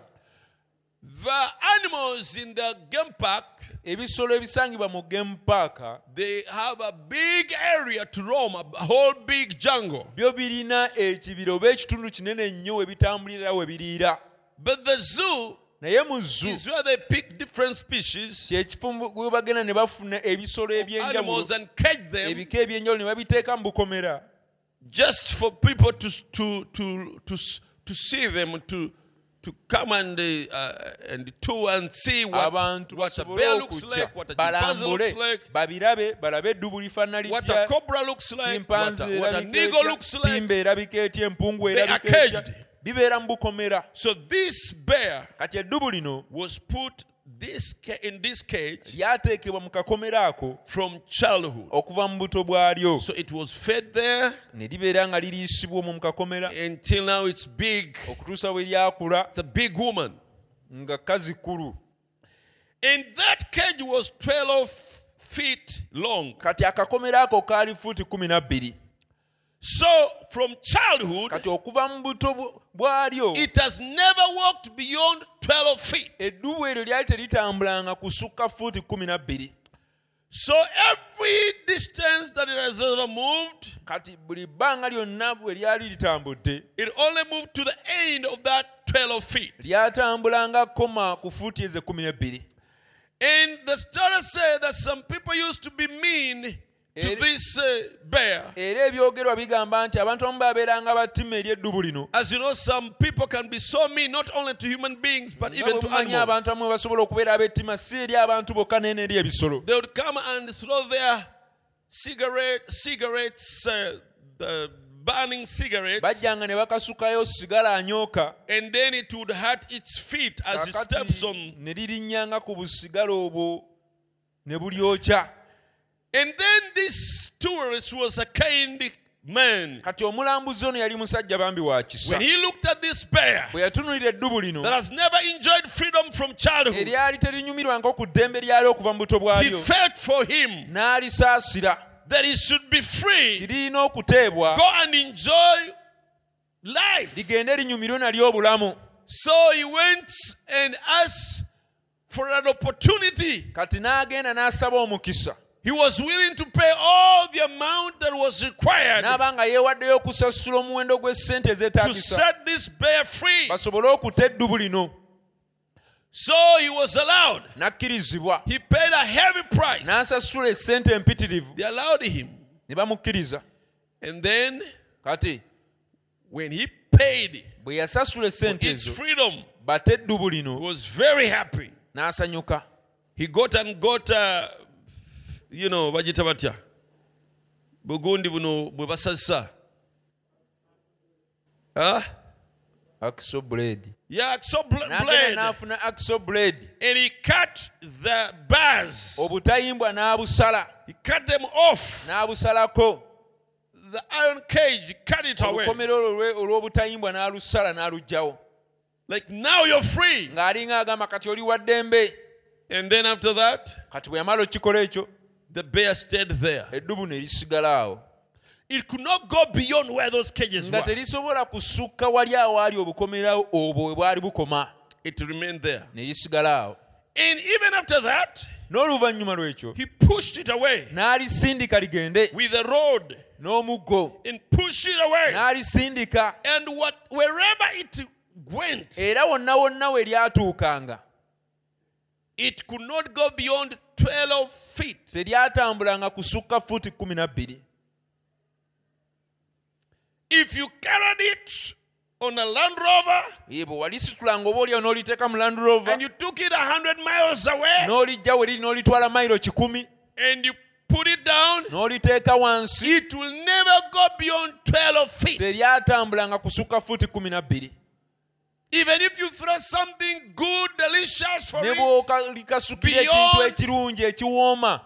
The animals in the game park. Ebisolo ebisangibwa mu game park they have a big area to roam, a whole big jungle. byo birina ekibira oba ekitundu kinene we bitambulira we biriira But the zoo naye mu zoo is where they pick different species. kyekifo we bagenda ne bafuna ebisolo ebyenjawulo. animals and catch them. Ebika ebyenjawulo ne babiteeka mu bukomera just for people to to to to to see them to to come and uh, uh, and tour and see what, abantu what a bear looks like, what a chimpanzee looks like, babirabe balabe eddubu lifaanana what a cobra looks like, what a, what a erabika looks like. timba erabika etya empungu They are erabika etya. caged. bibeera mu bukomera. So this bear kati eddubu lino was put this in this cage lyateekebwa mu kakomera ako from childhood. okuva mu buto bwalyo So it was fed there ne libeera nga liriisibwa omwo mu kakomera until now it's big. okutuusa bwe lyakula It's a big woman. nga kazikulu And that cage was 12 feet long. kati akakomera ako kaali fuuti kumi na bbiri So from childhood, kati okuva mu buto bw- bwalyo it has never walked beyond 12 feet. eddubu eryo lyali teritambulanga kusukka fuuti kumi na So every distance that it has ever moved, kati buli bbanga lyonna bwe lyali litambudde it only moved to the end of that 12 feet. lyatambulanga koma ku fuuti ezo ekkumi n'ebbiri And the story said that some people used to be mean to this uh, bear. era ebyogerwa bigamba nti abantu abamu babeeranga battima eri eddubu lino As you know, some people can be so mean not only to human beings but even to animals. abantu abamu basobola okubeera ab'ettima si eri abantu bokka naye n'eri ebisolo They would come and throw their cigarette, cigarettes, uh, the burning cigarettes, bajjanga ne bakasukayo sigala anyooka and then it would hurt its feet as it steps on. ne lirinnyanga ku busigala obwo ne bulyokya And then this tourist was a kind man. kati omulambuzi ono yali musajja bambi wa kisa When he looked at this bear bwe yatunulira eddubu lino that has never enjoyed freedom from childhood, eryali terinyumirwangako ku ddembe lyali okuva mu buto he felt for him n'alisaasira that he should be free, lirina okuteebwa go and enjoy life. ligende linyumirwe nalyo obulamu So he went and asked for an opportunity. kati n'agenda n'asaba omukisa He was willing to pay all the amount that was required n'aba nga yeewaddeyo okusasula omuwendo gw'essente to ezeetaagisa set this bear free. basobole okutta eddubu lino So he was allowed. n'akkirizibwa He paid a heavy price. n'asasula essente empitirivu They allowed him. ne bamukkiriza And then kati when he paid bwe yasasula essente its ezo freedom, bate eddubu lino was very happy. n'asanyuka He got and got, uh, you know, bagita batya bugundi buno bwe basasa akiso blade Yeah, so bl- blade. n'afuna akiso blade And he cut the bars. obutayimbwa n'abusala He cut them off. n'abusalako The iron cage, cut it away. olukomero olwo olw'obutayimbwa n'alusala n'aluggyawo Like now you're free. ng'alinga agamba kati oli wa ddembe And then after that, kati bwe yamala okikola ekyo the bear stayed there. eddubu ne lisigala awo It could not go beyond where those cages nga were. terisobola kusukka wali awaali obukomera obwo we bwali bukoma It remained there. ne lisigala awo And even after that, n'oluvannyuma lw'ekyo he pushed it away n'alisindika ligende with a rod n'omuggo and pushed it away. n'alisindika And what wherever it went, era wonna wonna we lyatuukanga it could not go beyond 12 feet. teryatambulanga kusukka fuuti kumi na bbiri If you carried it on a Land Rover bwe walisitulanga oba olyawo n'oliteeka mu land rover. and you took it 100 miles away n'olijja we liri n'olitwala mayiro kikumi. and you put it down, n'oliteeka wansi. it will never go beyond 12 feet. teryatambulanga kusukka fuuti kumi na bbiri Even if you throw something good, delicious for ne it, bw'olikasukira Beyond- ekintu ekirungi ekiwooma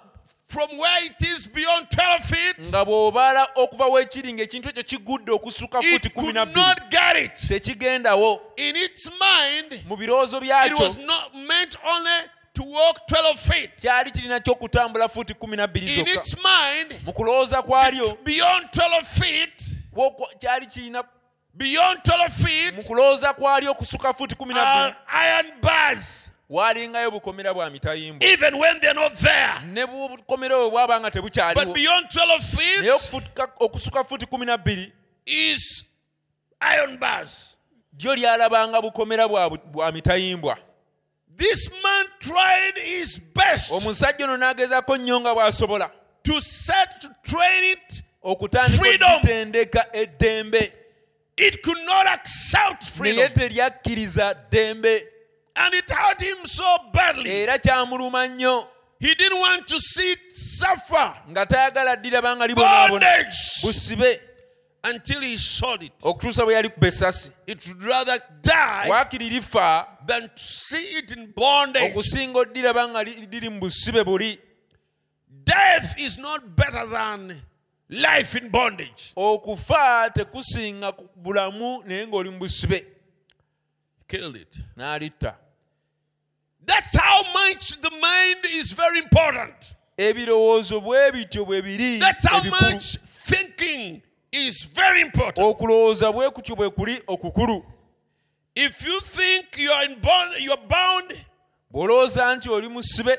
from where it is beyond 12 feet, nga bw'obala okuva weekiri ng'ekintu ekyo kigudde okusukka fuuti it could not get it. tekigendawo. In its mind, mu birowoozo it was not meant only to walk 12 feet. kyali kirina ky'okutambula fuuti kumi na bbiri In zokka. its mind, mu kulowooza kwalyo beyond 12 feet, kyali kirina beyond 12 mu feet kulowooza kwalyo okusuka fuuti kumi na iron bars. waalingayo bukomera bwa mitayimbwa Even when they're not there. ne bukomera bwe bwaba nga But tebukyaliwo beyond 12 naye feet okufutuka- okusuka fuuti kumi na bbiri is iron bars. lyo lyalabanga bukomera bwa mitayimbwa This man tried his best omusajja ono n'agezaako nnyo nga bw'asobola to set to train it. okutandika okutendeka eddembe It could not accept naye freedom. teryakkiriza ddembe And it hurt him so badly. era kyamuluma nnyo He didn't want to see it suffer nga tayagala ddiraba nga libonaabona bondage busibe until he shot it. okutuusa bwe yali kuba essasi It would rather die waakiri lifa than to see it in bondage. okusinga oddiraba nga li- liri mu busibe buli Death is not better than life in bondage. okufa tekusinga ku bulamu naye ng'oli mu busibe Killed it. n'alitta That's how much the mind is very important. ebirowoozo bwe bityo bwe biri That's how much thinking is very important. okulowooza bwe kutyo bwe kuli okukulu If you think you are in bond, you're bound, bw'olowooza nti oli musibe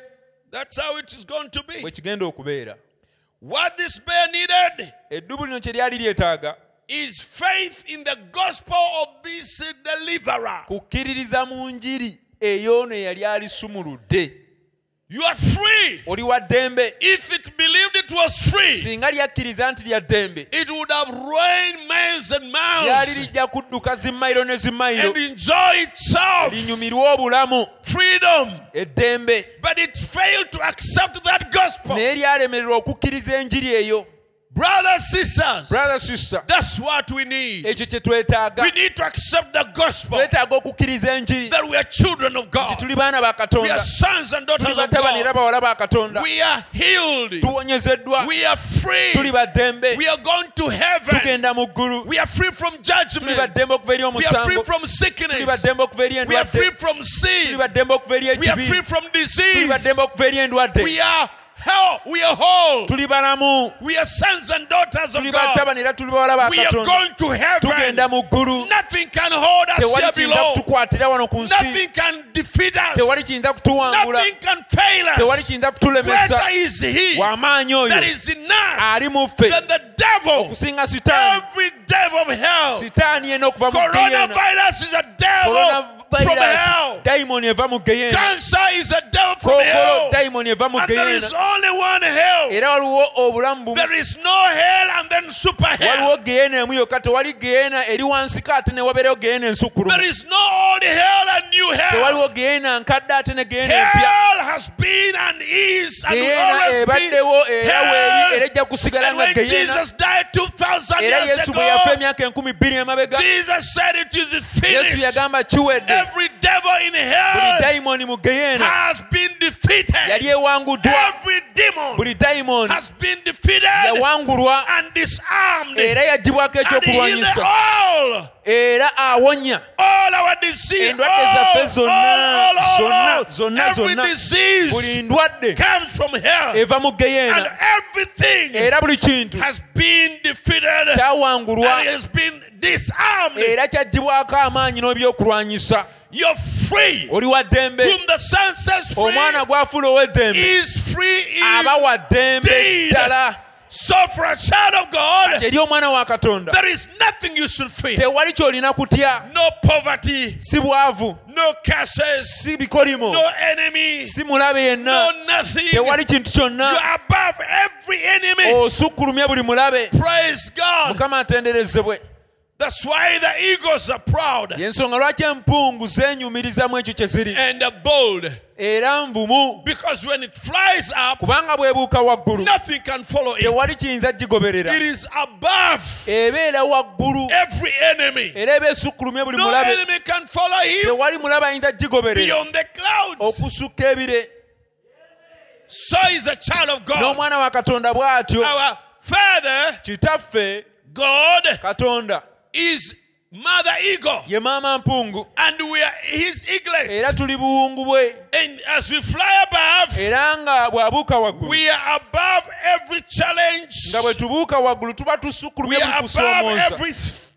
that's how it is going to be. bwe kigenda okubeera What this bear needed eddubu lino kye lyali lyetaaga is faith in the gospel of this deliverer. kukkiririza mu njiri ey'ono eyali alisumuludde You are free. oli wa ddembe If it believed it was free, singa lyakkiriza nti lya ddembe it would have rained miles and lyali miles lijja kudduka zimayiro ne zimayiro. And enjoy itself. Linyumirwe obulamu. Freedom. eddembe. But it failed to accept that gospel. naye lyalemererwa okukkiriza enjiri eyo Brothers, sisters, brother sister that's what we need. ekyo kye twetaaga We need to accept the gospel twetaaga okukkiriza enjiri that we are children of nti God. tuli baana ba We are sons and tuli daughters of batabani era God. bawala ba katonda We are healed. tuwonyezeddwa We are free. We are going to heaven. tugenda mu ggulu We are free from tuli judgment. baddembe okuva eri We are free omusango from tuli sickness. baddembe okuva eri We are free from tuli sin. baddembe okuva eri We are ekibi free from tuli disease. baddembe okuva eri endwadde We are hell. We are whole. tuli balamu We are sons and daughters of tuli God. batabani era tuli bawala ba We are going to heaven. tugenda mu ggulu Nothing can hold us tewali here below. kutukwatira wano ku nsi Nothing can defeat us. tewali kiyinza kutuwangula Nothing can fail tewali us. kiyinza kutulemesa Greater is He w'amaanyi oyo that is in us ali mu ffe than the devil. okusinga sitaani Every devil of hell. sitaani yena okuva mu geyena Coronavirus is a devil from hell. dayimoni eva mu geyena Cancer is a devil from hell. dayimoni eva mu And there is only one hell. era waliwo obulamu bumu There is no hell and then super hell. waliwo geyena emu yokka tewali geyena eri wansiko ate ne wabeerewo geyena ensukkulumu There is no old hell and new hell. tewaliwo geyena nkadde ate ne geyena empya Hell has been and is and will always be ebaddewo era weeri era hell. And when Jesus died 2,000 years yesu bwe yafa ago, emyaka enkumi bbiri emabega Jesus said it is finished. Every devil in hell dayimoni mu geyena has been defeated. yali ewanguddwa Every demon buli dayimoni has been defeated yawangulwa and disarmed. era yagibwako And healed ekyokulwanyisa. all, era awonya. All our disease, Endwadde zaffe zonna, zonna, zonna, Every zonna. disease buli ndwadde comes from hell. eva mu And geyena everything era buli kintu has been defeated. and kyawangulwa disarmed. era kyagibwako amaanyi n'ebyokulwanyisa. You're free. Whom the Son sets free omwana gwafuula ow'eddembe is free aba wa indeed. ddala. So for a child of God, eri omwana wa katonda. there is nothing you should fear. tewali ky'olina kutya. No poverty, no curses, no enemy, si mulabe yenna. No nothing. You are above every enemy. osukkulumye buli mulabe. Praise God. That's why the eagles are proud. Yensonga lwaki empungu zeenyumirizamu ekyo kye ziri? And are bold. era nvumu. Because when it flies up, kubanga bwebuuka waggulu nothing can follow it. tewali kiyinza gigoberera. It is above ebeera waggulu. every enemy. era eba esukkulumye buli No mulabe. enemy can follow him. Tewali mulabe ayinza gigoberera. Beyond the clouds. okusukka ebire. So is a child of God. n'omwana wa katonda bw'atyo. Our Father, kitaffe God, katonda is Mother Eagle. ye maama mpungu And we are his era eaglets. tuli buwungu bwe And as we fly above, era nga bw'abuuka waggulu we are above every challenge. nga bwe tubuuka waggulu tuba We are buli above kusoomooza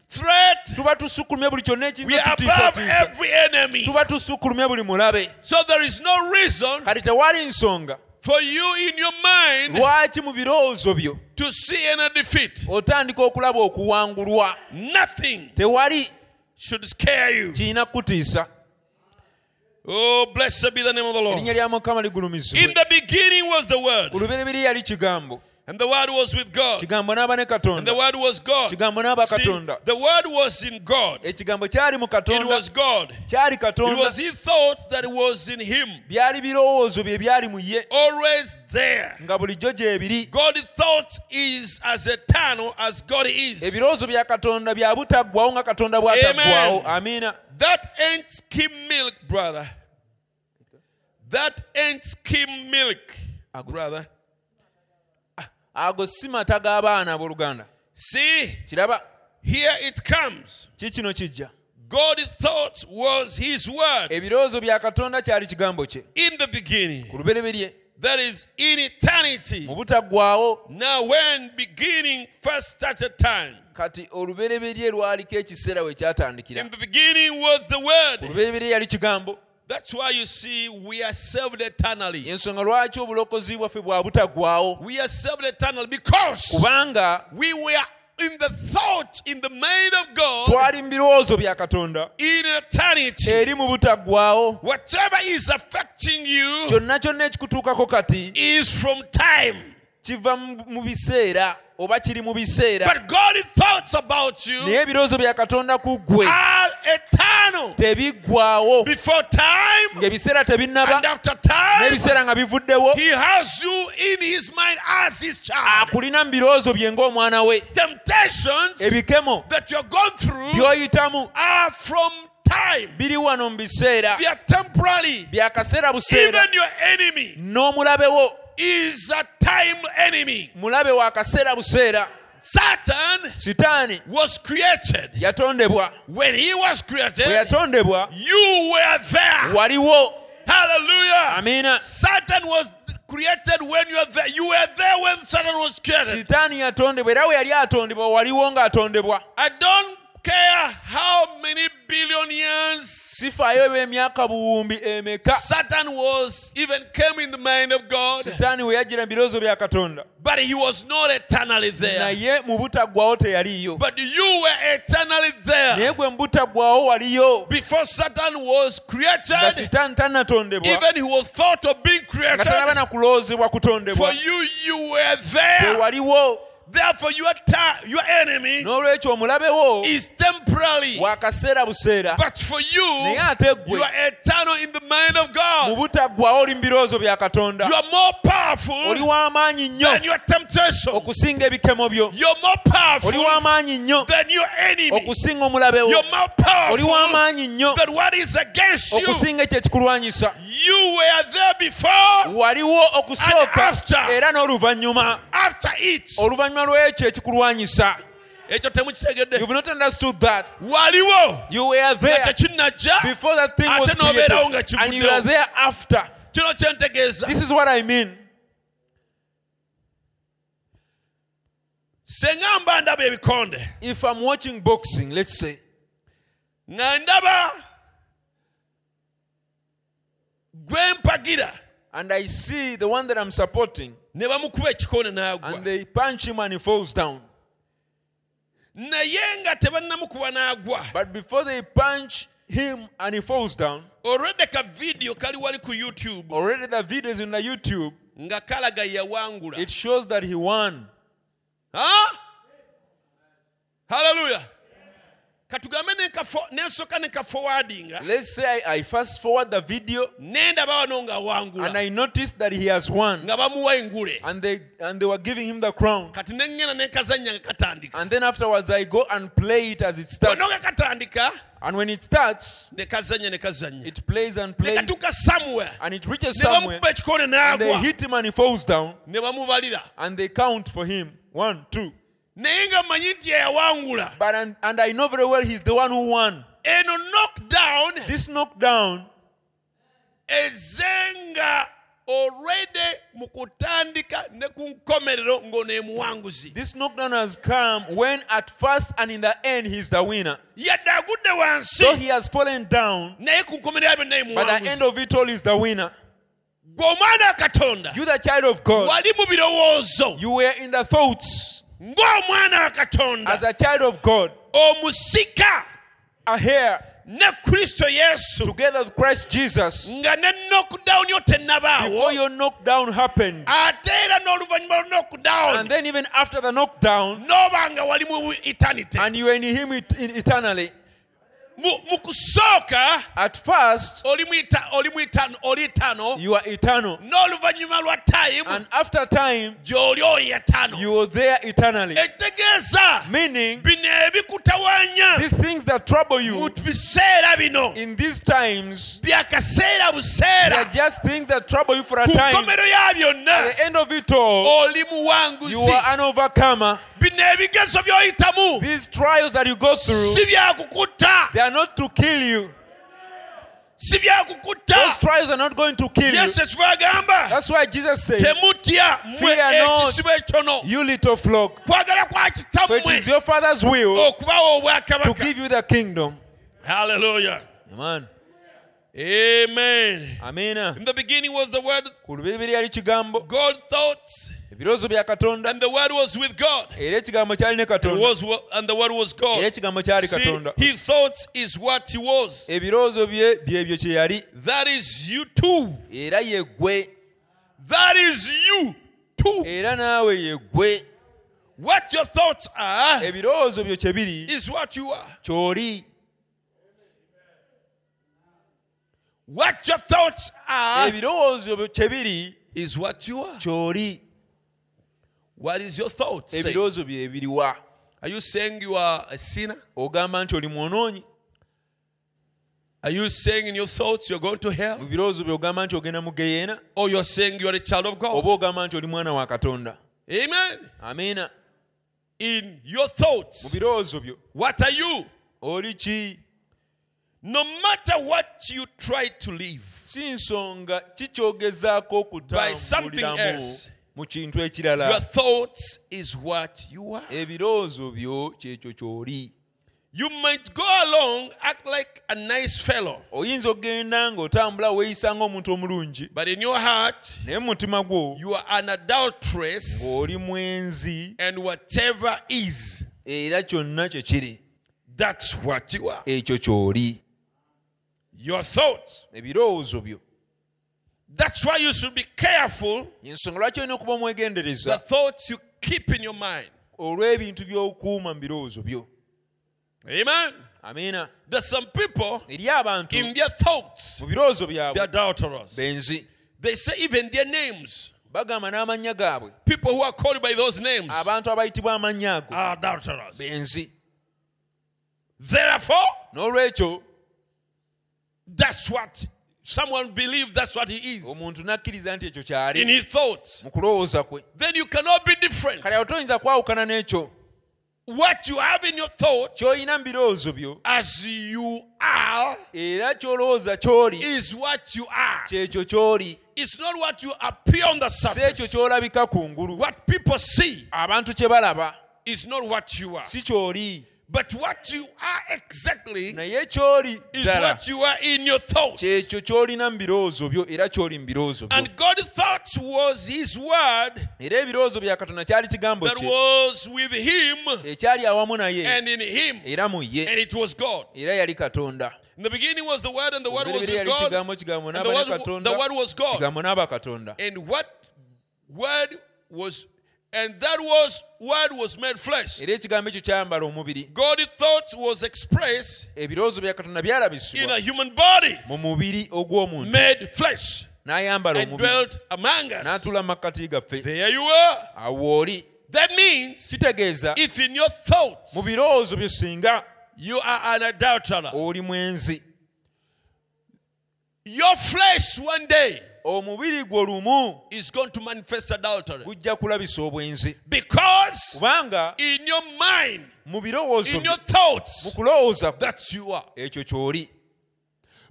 threat. tuba tusukkulumye buli kyonna We are above every enemy. tuba tusukkulumye buli mulabe So there is no reason kati tewali nsonga for you in your mind lwaki mu birowoozo byo to see any defeat. otandika okulaba okuwangulwa Nothing tewali should scare you. kirina kutiisa Oh, blessed be the name of the Lord. erinnya lya mukama In the beginning was the Word, ku lubereberi yali kigambo and the Word was with God, kigambo n'aba ne and the Word was God. kigambo n'aba See, the Word was in God. ekigambo kyali mu It was God. kyali It was His thoughts that was in Him, byali birowoozo bye byali mu ye always there. nga bulijjo gyebiri God's thoughts is as eternal as God is. ebirowoozo bya katonda bya butaggwawo nga katonda bw'ataggwawo amiina That ain't skim milk, brother. That ain't skim milk, brother. Ago si mata g'abaana abooluganda See, kiraba? Here it comes. kikino kijja? God's thoughts was His word. Ebirowoozo bya katonda kyali kigambo kye. In the beginning. ku lubereberye. That is in eternity. mu butaggwawo Now, when beginning first started time, kati olubereberye lwaliko ekiseera we kyatandikira. In the beginning was the ku word. lubereberye yali kigambo That's why you see we are saved eternally. ensonga lwaki obulokozi bwaffe bwa butaggwawo We are saved eternally because kubanga we were in the thought, in the mind of God, twali mu birowoozo bya katonda in eternity. eri mu butaggwawo Whatever is affecting you kyonna kyonna ekikutuukako kati is from time. kiva mu mu biseera oba kiri mu biseera But God's thoughts about you naye ebirowoozo bya katonda ku ggwe are eternal before time ng'ebiseera tebinnaba and after time. n'ebiseera nga bivuddewo He has you in his mind as his child. akulina mu birowoozo bye ng'omwana we Temptations ebikemo that you're going through by'oyitamu are from time. biri wano mu biseera temporary. buseera Even your enemy n'omulabe wo is a time enemy. mulabe wa kaseera buseera Satan sitaani was created. yatondebwa When he was created, yatondebwa you were there. waliwo Hallelujah. amiina Satan was created when you were there. You were there when Satan was created. sitaani yatondebwa era we yali atondebwa waliwo ng'atondebwa I don't care how many billion years sifaayo eb'emyaka buwumbi emeka Satan was even came in the mind of God, sitaani we yajjira birowoozo bya katonda but he was not eternally there. naye mu butaggwawo teyaliyo But you were eternally there. naye gwe mu waliyo Before Satan was created, tannatondebwa even he was thought of being created. tanaba na kuloozebwa kutondebwa For you, you were there. waliwo Therefore, your, ta- your enemy n'olwekyo omulabe wo is temporary. wa kaseera buseera But for you, naye ate gwe you are eternal in the mind of mu God. butaggwawo oli mu birowoozo bya katonda You are more oli powerful w'amaanyi nnyo than your temptation. okusinga ebikemo byo You're more powerful oli w'amaanyi nnyo than your enemy. okusinga omulabe wo You're more oli powerful w'amaanyi nnyo than what is against you. okusinga ekyo ekikulwanyisa You were there before, waliwo okusooka era n'oluvannyuma after it. oluvannyuma lw'ekyo ekikulwanyisa ekyo temukitegedde. You've not understood that. Waliwo you were nga there tekinnajja before that thing was Ate n'obeerawo nga created and you are kivuddewo. there after. Kino kyentegeeza this is what I mean. Senga mba ndaba ebikonde. If I'm watching boxing let's say nga ndaba gwe mpagira and I see the one that I'm supporting ne bamukuba ekikonde n'agwa. And they punch him and he falls down. Naye nga tebannamukuba n'agwa. But before they punch him and he falls down ka vidiyo kali wali ku youtube. already the video is in the YouTube. Nga kalaga yawangula. It shows that he won. Ha? haleluya katugambe nekafo- nensooka nekafowadinga let's say I, I fast forward the video wano and I noticed that he has won. Nga bamuwa engule and they and they were giving him the crown. Kati neŋŋenda nekazanya nga katandika. And then afterwards I go and play it as it starts. Ono nga katandika and when it starts it plays and plays. and it reaches somewhere. and they hit him and he falls down. And they count for him. One two naye nga mmanyi nti yeyawangula but and, and I know very well he's the one who won. Eno knockdown this knockdown ezze nga already mu kutandika ne ku nkomerero ng'ono emuwanguzi this knockdown has come when at first and in the end he's the winner. Yadde agudde wansi. So he has fallen down naye ku nkomerero byonna but the end of it all is the winner. You the child of God. wali mu birowoozo. You were in the thoughts ng'omwana wa katonda. As a child of God omusika a hair ne kristo yesu. together with Christ Jesus nga ne knockdown yo tennabaawo before your knockdown happened ate era n'oluvannyuma lwa knockdown. and then even after the knockdown n'oba nga wali eternity. and you were in him eternally mu mu kusooka at first oli mu ita- oli mu itano oli itano you are eternal. n'oluvannyuma lwa time and after time gy'oli oyo etano you were there eternally. Ekitegeeza meaning bino ebikutawaanya these things that trouble mu you biseera bino in these times bya kaseera they buseera are just things that trouble you for a ku time. nkomero ya byonna at the end of it all oli you muwanguzi are an overcomer bino ebigezo by'oyitamu. These trials that you go through si byakukutta they are not to kill you. Si byakukutta those trials are not going to kill you. Yesu ekifa agamba that's why Jesus said temutya mwe Fear not. ekisibo you little flock. Kwagala kwa for it kitammwe is your father's will okubawa to obwakabaka give you the kingdom. Haleluya amen. Amen. Amina in the beginning was the word. Ku lubiri yali kigambo. God thoughts ebirowoozo bya katonda. And the word was with god. Era ekigambo kyali ne It and the word was god. Ekigambo kyali katonda. his thoughts is what he was. Ebirowoozo bye byebyo kye yali. That is you too. Era ye ggwe that is you too. Era naawe ye ggwe what your thoughts are ebirowoozo byo kye biri is what you are. ky'oli. What your thoughts are ebirowoozo byo kye biri is what you are. ky'oli What is your thoughts? ebirowoozo bye biriwa Are you saying you are a sinner? ogamba nti oli mwonoonyi Are you saying in your thoughts you're going to mu hell? birowoozo bye ogamba nti ogenda mu geyeena Or you're saying you're a child of God? oba ogamba nti oli mwana wa katonda Amen. amiina In your mu thoughts, birowoozo byo what are you? oli ki No matter what you try to live, si nsonga kikyogezaako By something okutambuliramu else. Mu kintu your ekirala thoughts is what you are. ebirowoozo byo kyekyo ky'oli. You might go along, act like a nice fellow, oyinza okgenda ng'otambula weeyisa ng'omuntu omulungi but in your heart, naye mu mutima gwo you are an adulteress, ng'oli mwenzi. and whatever is, era kyonna kye kiri. that's what you are. ekyo ky'oli. Your thoughts. ebirowoozo byo That's why you should be careful ensonga lwaki olina okuba the thoughts you keep in your mind. olw'ebintu by'okuuma mu birowoozo byo Amen. There's some people eri abantu in their thoughts, mu birowoozo they're adulterers. benzi They say even their names. bagamba n'amannya gaabwe People who are called by those names abantu abayitibwa amannya ago are adulterers. benzi Therefore, n'olwekyo that's what someone believes that's what he is omuntu n'akkiriza nti ekyo in his thoughts. mu kulowooza kwe Then you cannot be different. kale awo toyinza kwawukana n'ekyo What you have in your thoughts ky'olina mu birowoozo byo as you are era ky'olowooza ky'oli is what you are. kyekyo ky'oli It's not what you appear on the si ekyo surface. ky'olabika kungulu What people see abantu kye balaba is not what you are. si ky'oli But what you are exactly naye ky'oli is what you are in your thoughts. kyekyo ky'olina mu birowoozo byo era ky'oli mu birowoozo byo And God's thoughts was His word era ebirowoozo bya katonda kyali kigambo that was with Him ekyali awamu naye and in Him, era mu ye and it was God. era yali katonda In the beginning was the Word, and the Word was with God, and the Word, the word was God. kigambo n'aba katonda And what Word was, and that was Word was made flesh. era ekigambo ekyo kyayambala omubiri God's thoughts was expressed ebirowoozo bya katonda in byalabisibwa a human body, mu mubiri ogw'omuntu made flesh, n'ayambala and omubiri dwelt among us. n'atuula mu makkati gaffe There you are. awo oli That means kitegeeza if in your thoughts mu birowoozo byo singa you are an adulterer, oli mwenzi your flesh one day omubiri gwo lumu is going to manifest adultery. gujja kulabisa obwenzi Because kubanga in your mind, mu birowoozo in your thoughts, mu kulowooza that's you are. ekyo ky'oli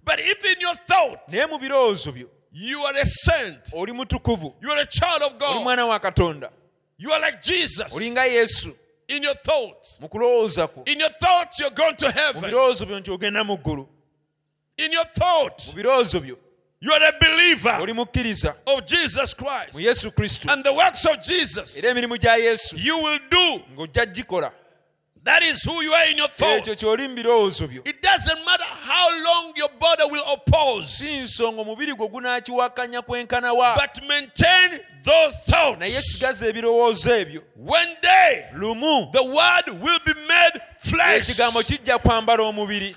But if in your thought naye mu birowoozo byo you are a saint, oli mutukuvu you are a child of oli God, mwana wa katonda you are like Jesus olinga yesu in your thoughts. mu kulowooza kwo In your thoughts, you're going to mu heaven. birowoozo byo nti ogenda mu ggulu In your thoughts, mu birowoozo byo you are a believer of Jesus Christ. And the works of Jesus era emirimu gya yesu you will do. That is who you are in your thoughts. ky'oli mu birowoozo byo It doesn't matter how long your body will oppose, nsonga omubiri gwo gunaakiwakanya kwenkana wa but maintain those naye thoughts. sigaza ebirowoozo ebyo One day, lumu the word will be made flesh. ekigambo kijja kwambala omubiri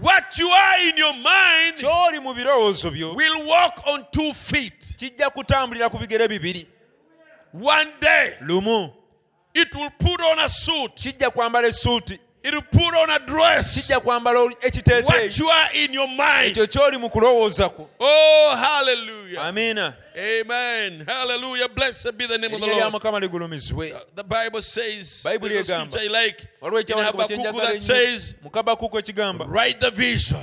What you are in your mind ky'oli mu birowoozo byo will walk on two feet. kijja kutambulira ku bigere bibiri One day, lumu it will put on a suit, kijja kwambala essuuti it will put on a dress. kijja kwambala ekiteeteeyi What you are in your mind. ekyo ky'oli mu kulowooza kwo Oh, hallelujah. amiina Amen. Hallelujah. Blessed be the name of the Lord. The Bible says, Bayibuli there's a scripture I like in Habakkuk that says, mu kabakuku ekigamba write the vision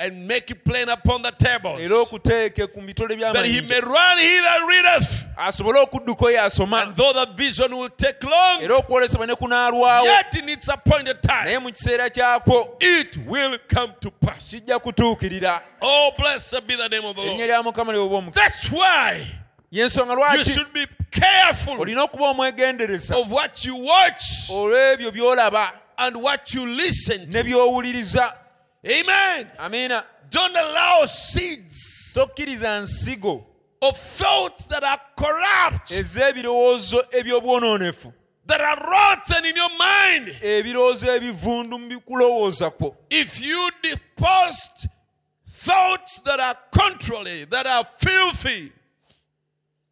and make it plain upon the tables, era okuteeke ku bitole that he may run he that readeth. asobole okudduka oyo And though the vision will take long, era okwolesebwa ne kunaalwawo yet in its appointed time, naye mu kiseera kyakwo it will come to pass. Oh, blessed be the name of the Lord. Lya mukama liwe omukisa That's why yensonga you lwaki should be careful olina okuba omwegendereza of what you watch olw'ebyo by'olaba and what you listen to. ne by'owuliriza Amen. amiina Don't allow seeds tokkiriza nsigo of thoughts that are corrupt, ez'ebirowoozo eby'obwonoonefu that are rotten in your mind. ebirowoozo ebivundu mu bikulowooza kwo If you deposit thoughts that are contrary, that are filthy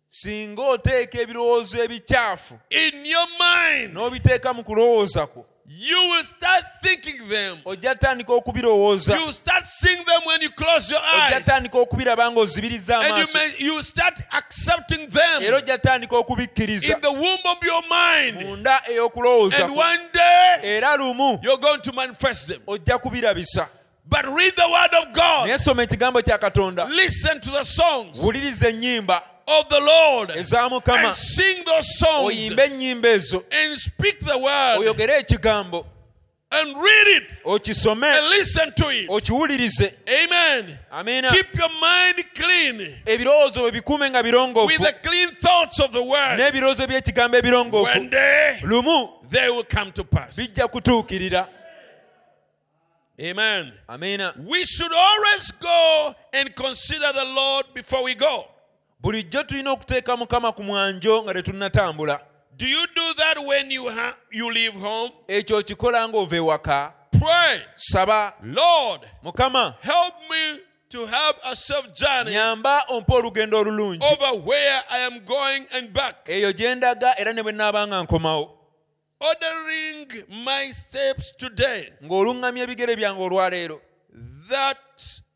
singa oteeka ebirowoozo ebikyafu in your mind, n'obiteeka mu kulowooza kwo you will start thinking them. ojja tandika okubirowooza You start seeing them when you close your eyes. okubiraba ng'ozibiriza And you, may, you start accepting them ojja tandika okubikkiriza in the womb of your mind. And one day, you're going to manifest them. But read the word of God. naye soma ekigambo kya katonda Listen to the songs wuliriza ennyimba of the Lord. And sing those songs. oyimbe ennyimba ezo And speak the word. And read it. And listen to it. okiwulirize Amen. amiina Keep your mind clean ebirowoozo bwe bikuume nga with the clean thoughts of the word. n'ebirowoozo by'ekigambo ebirongoofu One day lumu they will come to pass. bijja kutuukirira Amen. Amen. We should always go and consider the Lord before we go. bulijjo tulina okuteeka mukama ku mwanjo nga tetunnatambula Do you do that when you ha- you leave home? ekyo okikola ng'ova ewaka Pray, saba Lord, mukama help me to have a safe journey nyamba ompa olugendo olulungi over where I am going and back. eyo gye ndaga era ne bwe nnaaba nga nkomawo Ordering my steps today ng'oluŋŋamya ebigere byange olwaleero that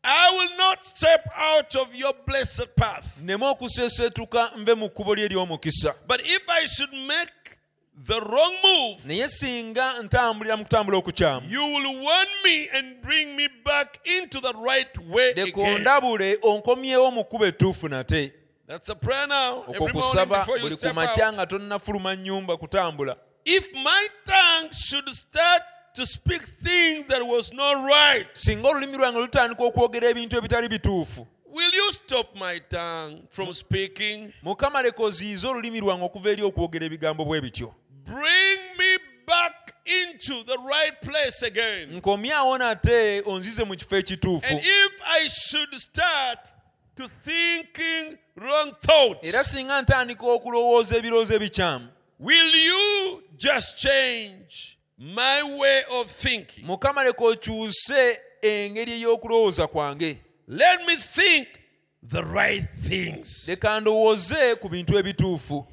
I will not step out of your blessed path. nneme okuseeseetuka nve mu kkubo lye ery'omukisa But if I should make the wrong move, naye singa ntambulira mu kutambula okukyamu you will warn me and bring me back into the right way leka ondabule onkomyewo mu kkubo ettuufu nate That's a prayer now. okwo Every morning kusaba before you buli ku step makya out. nga tonnafuluma nnyumba kutambula If my tongue should start to speak things that was not right, singa olulimi lwange lutandika okwogera ebintu ebitali bituufu will you stop my tongue from speaking? mukama leka oziyize olulimi lwange okuva eri okwogera ebigambo bwe bityo Bring me back into the right place again. nkomyawo nate onzize mu kifo ekituufu And if I should start to thinking wrong thoughts, era singa ntandika okulowooza ebirowoozo ebikyamu will you just change my way of thinking? mukama leka okyuse engeri ey'okulowooza kwange Let me think the right things. leka ndowooze ku bintu ebituufu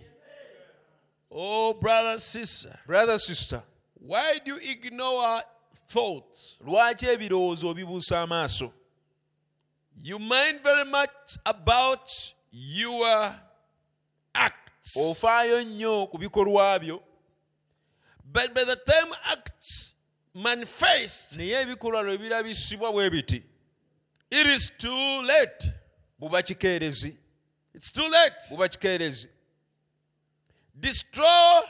Oh, brother, sister, brother sister why do you ignore thoughts? lwaki ebirowoozo obibuusa amaaso You mind very much about your acts. Ofaayo nnyo ku bikolwa byo But by the time acts manifest, naye ebikolwa lwe birabisibwa bwe biti it is too late. buba kikeerezi It's too late. buba kikeerezi Destroy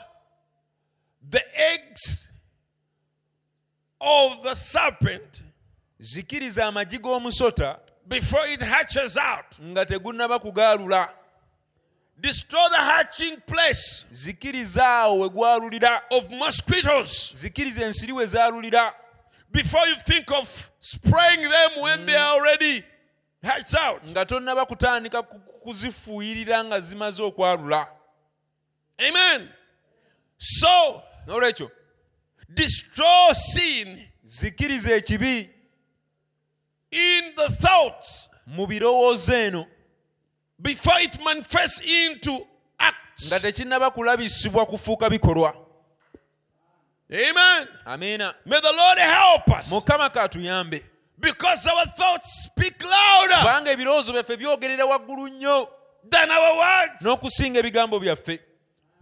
the eggs of the serpent zikiriza amagi g'omusota before it hatches out. nga tegunnaba kugaalula Destroy the hatching place zikiriza awo we gwalulira. of mosquitoes. Zikiriza ensiri we zaalulira. Before you think of spraying them when they are already hatched out. nga tonnaba kutandika ku- kuzifuuyirira nga zimaze okwalula. Amen. So, n'olwekyo destroy sin zikiriza ekibi in the thoughts mu birowoozo eno before it manifests into acts. nga tekinnaba kulabisibwa kufuuka bikolwa. Amen. May the Lord help us. Mukama katuyambe. Because our thoughts speak louder kubanga ebirowoozo byaffe byogerera waggulu nnyo. than our words. n'okusinga ebigambo byaffe.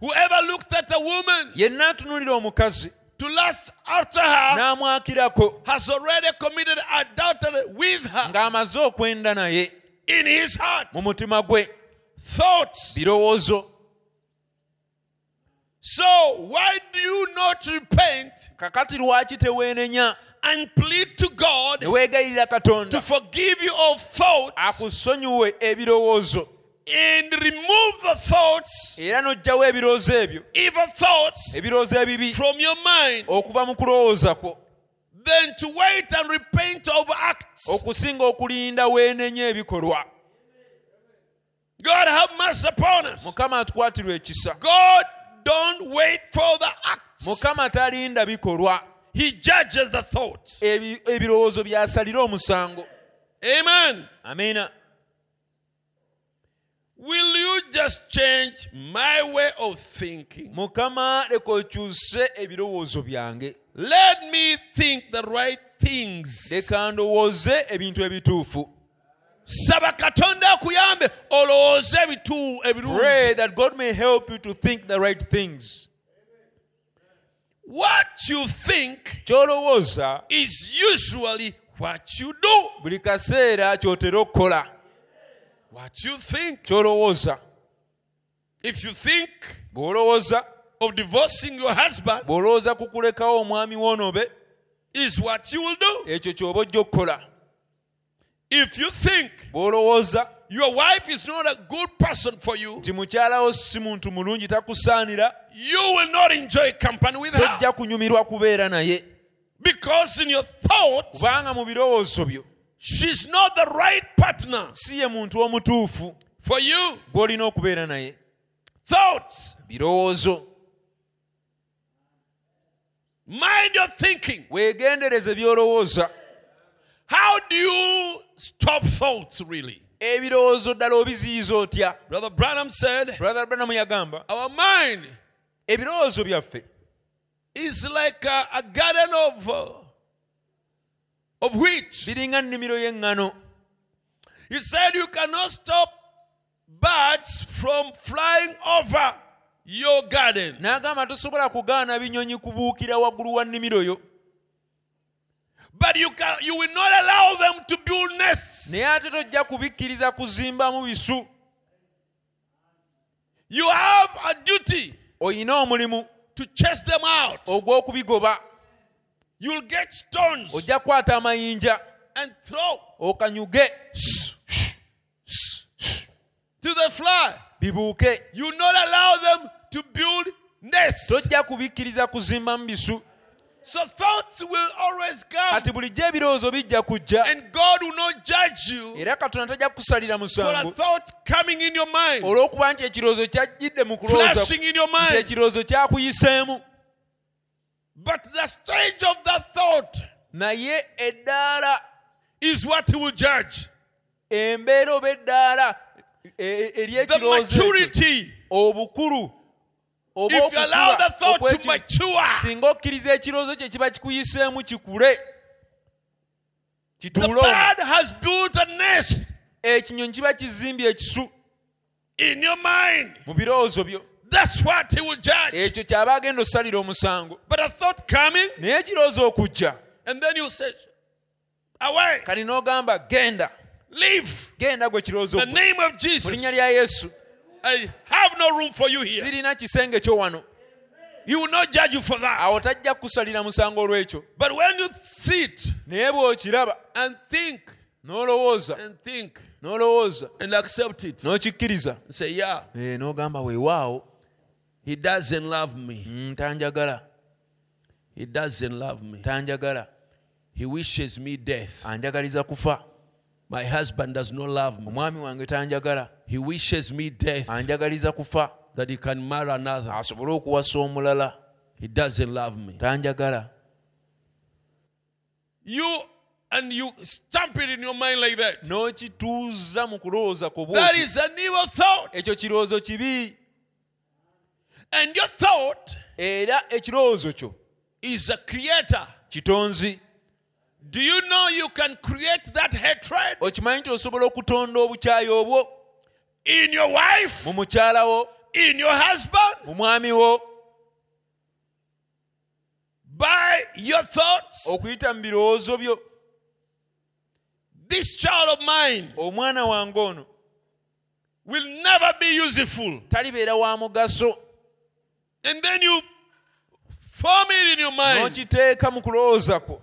Whoever looks at a woman yenna atunulira omukazi. to lust after her n'amwakirako. has already committed adultery with her. Ng'amaze okwenda naye in his heart. mu mutima gwe. Thoughts. birowoozo. So, why do you not repent kakati lwaki teweenenya and plead to God ne weegayirira to forgive you of thoughts akusonyiwe ebirowoozo. and remove the thoughts, era n'oggyawo ebirowoozo ebyo. evil thoughts, ebirowoozo ebibi. from your mind, okuva mu kulowooza kwo than to wait and repent of acts? okusinga okulinda weenenya ebikolwa God have mercy upon us. mukama atukwatirwa ekisa God don't wait for the acts. mukama talinda bikolwa He judges the thoughts. Ebi- ebirowoozo byasalira omusango Amen. amiina Will you just change my way of thinking? mukama leka okyuse ebirowoozo byange Let me think the right things. leka ndowooze ebintu ebituufu. Saba katonda akuyambe olowooze ebitu pray ebirungi that god may help you to think the right things. What you think kyolowooza is usually what you do. buli kaseera kyotera okukola. What you think. Kyolowooza. If you think bw'olowooza of divorcing your husband bw'olowooza kukulekawo omwami wonobe is what you will do. ekyo ky'oba ojja okukola. If you think bw'olowooza your wife is not a good person for you nti mukyalawo si muntu mulungi takusaanira you will not enjoy company with her. tojja kunyumirwa kubeera naye. Because in your thoughts kubanga mu birowoozo byo she's not the right partner si ye muntu omutuufu for you. gw'olina okubeera naye. Thoughts birowoozo mind your thinking. Weegendereze by'olowooza. How do you stop thoughts, really? ebirowoozo ddala obiziyiza otya? Brother Branham said, brother branamu yagamba Our mind ebirowoozo byaffe is like a, a garden of, uh, of wheat. biringa nnimiro y'eŋŋano He said, You cannot stop birds from flying over your garden. n'agamba tosobola kugaana binyonyi kubuukira waggulu wa nnimiro yo But you, can, you will not allow them to build nests. naye ate tojja kubikkiriza kuzimbamu bisu You have a duty oyina omulimu to chase them out. ogw'okubigoba You'll get stones ojja kukwata amayinja and throw okanyuge to the fly. bibuuke You not allow them to build nests. tojja kubikkiriza kuzimbamu bisu So thoughts will always come, kati bulijjo ebirowoozo bijja kujja and God will not judge you era katonda tajja kusalira for a musango thought coming in your mind, olw'okuba nti ekirowoozo kyajjidde mu kulowooza flashing in your nti mind. ekirowoozo kyakuyiseemu But the stage of that thought naye eddaala is what He will judge. embeera oba eddaala e- e- The ery'ekirowoozo maturity. obukulu singa okkiriza ekirowoozo kye kiba kikuyiseemu kikule kituule ekinyonyi kiba kizimbye ekisu mu birowoozo byo. That's what He will judge. ekyo kyaba agenda osalira omusango. Naye ekirowoozo okujja. kati n'ogamba genda. Genda gwe kirowoozo mu linnya lya yesu I have no room for you here. sirina kisenge kyo wano He will not judge you for that. awo tajja kusalira musango olw'ekyo But when you sit naye bw'okiraba and think n'olowooza and think n'olowooza and accept it, n'okikkiriza say, Yeah, Eh, n'ogamba weewaawo he doesn't love me. mm, tanjagala He doesn't love me. tanjagala He wishes me death. anjagaliza kufa My husband does not love me. omwami wange tanjagala He wishes me death anjagaliza kufa that he can marry another. asobole okuwasa omulala He doesn't love me. tanjagala You and you stamp it in your mind like that. n'okituuza mu kulowooza ku That is an evil thought. ekyo kirowoozo kibi And your thought era ekirowoozo kyo is a creator. kitonzi Do you know you can create that hatred okimanyi nti osobola okutonda obukyayi obwo? in your wife, mu mukyala wo? in your husband, mu mwami wo? By your thoughts? okuyita mu birowoozo byo. This child of mine omwana wange ono will never be useful. talibeera wa mugaso. And then you form it in your mind. n'okiteeka mu kulowooza kwo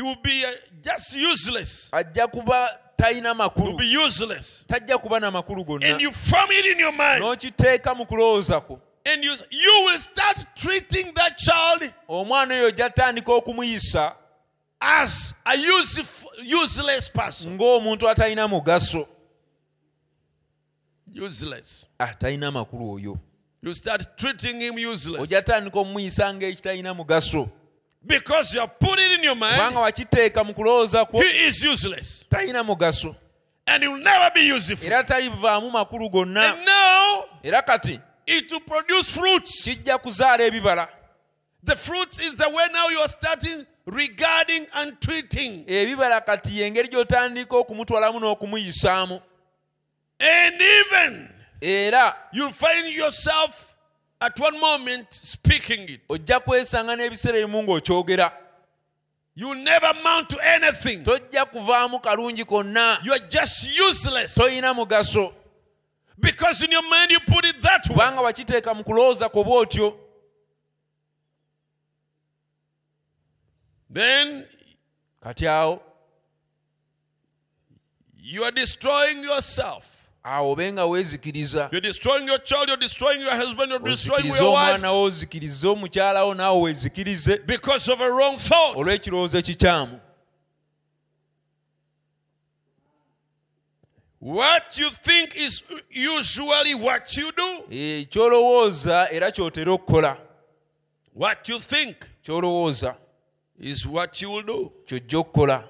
He will be uh, just useless. ajja kuba talina He will makulu be useless. tajja kuba na makulu gonna And you form it in your mind. n'okiteeka mu kulowooza kwo And you, you will start treating that child omwana oyo ojja tandika okumuyisa as a useful, useless person. ng'omuntu atalina mugaso Useless. Ah, talina makulu oyo You start treating him useless. ojja tandika omumuyisa ng'ekitalina mugaso Because you have put it in your mind, kubanga wakiteeka mu kulowooza kwo he is useless talina mugaso and he will never be useful. era talivaamu makulu gonna And now era kati it will produce fruits. kijja kuzaala ebibala The fruits is the way now you are starting regarding and treating. ebibala kati y'engeri gy'otandika okumutwalamu n'okumuyisaamu And even era you'll find yourself at one moment speaking it. ojja kwesanga n'ebiseera ebimu ng'okyogera You'll never amount to anything. tojja kuvaamu kalungi konna You are just useless. toyina mugaso Because in your mind you put it that way. kubanga wakiteeka mu kulowooza kwo bw'otyo Then kati awo you are destroying yourself. Awo obe weezikiriza You're destroying your child, you're destroying your husband, you're destroying ozikirize your wife omwana wo ozikirize omukyala wo naawe weezikirize because of a wrong thought. olw'ekirowoozo ekikyamu What you think is usually what you do. Eh, ky'olowooza era ky'otera okukola What you think ky'olowooza is what you will do. ky'ojja okukola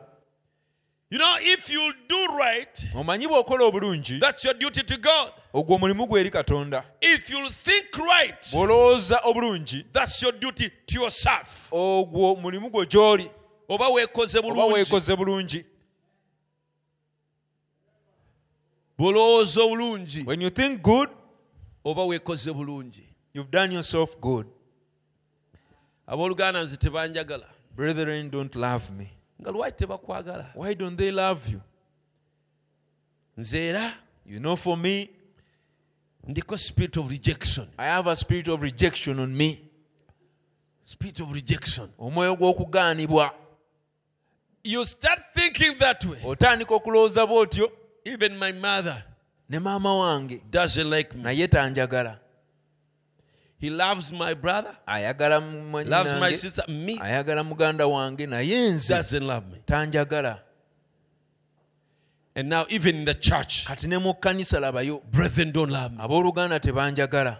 You know, if you do right, omanyi bw'okola obulungi that's your duty to God. ogwo omulimu gwe eri katonda. If you think right, bw'olowooza obulungi that's your duty to yourself. ogwo mulimu gwo gy'oli oba weekoze oba weekoze bulungi. Bw'olowooza obulungi. When you think good oba weekoze bulungi. you've done yourself good. Abooluganda nze tebanjagala brethren don't love me nga lwaki tebakwagala? Why don't they love you? Nze era you know for me ndiko spirit of rejection. I have a spirit of rejection on me. Spirit of rejection. Omwoyo gw'okugaanibwa. You start thinking that way. Otandika okulowooza bw'otyo. Even my mother ne maama wange doesn't like me. naye tanjagala he loves my brother. Ayagala loves my sister. Me ayagala muganda wange naye nze doesn't love me. tanjagala. And now even in the church kati ne mu kkanisa labayo brethren don't love me. abooluganda tebanjagala.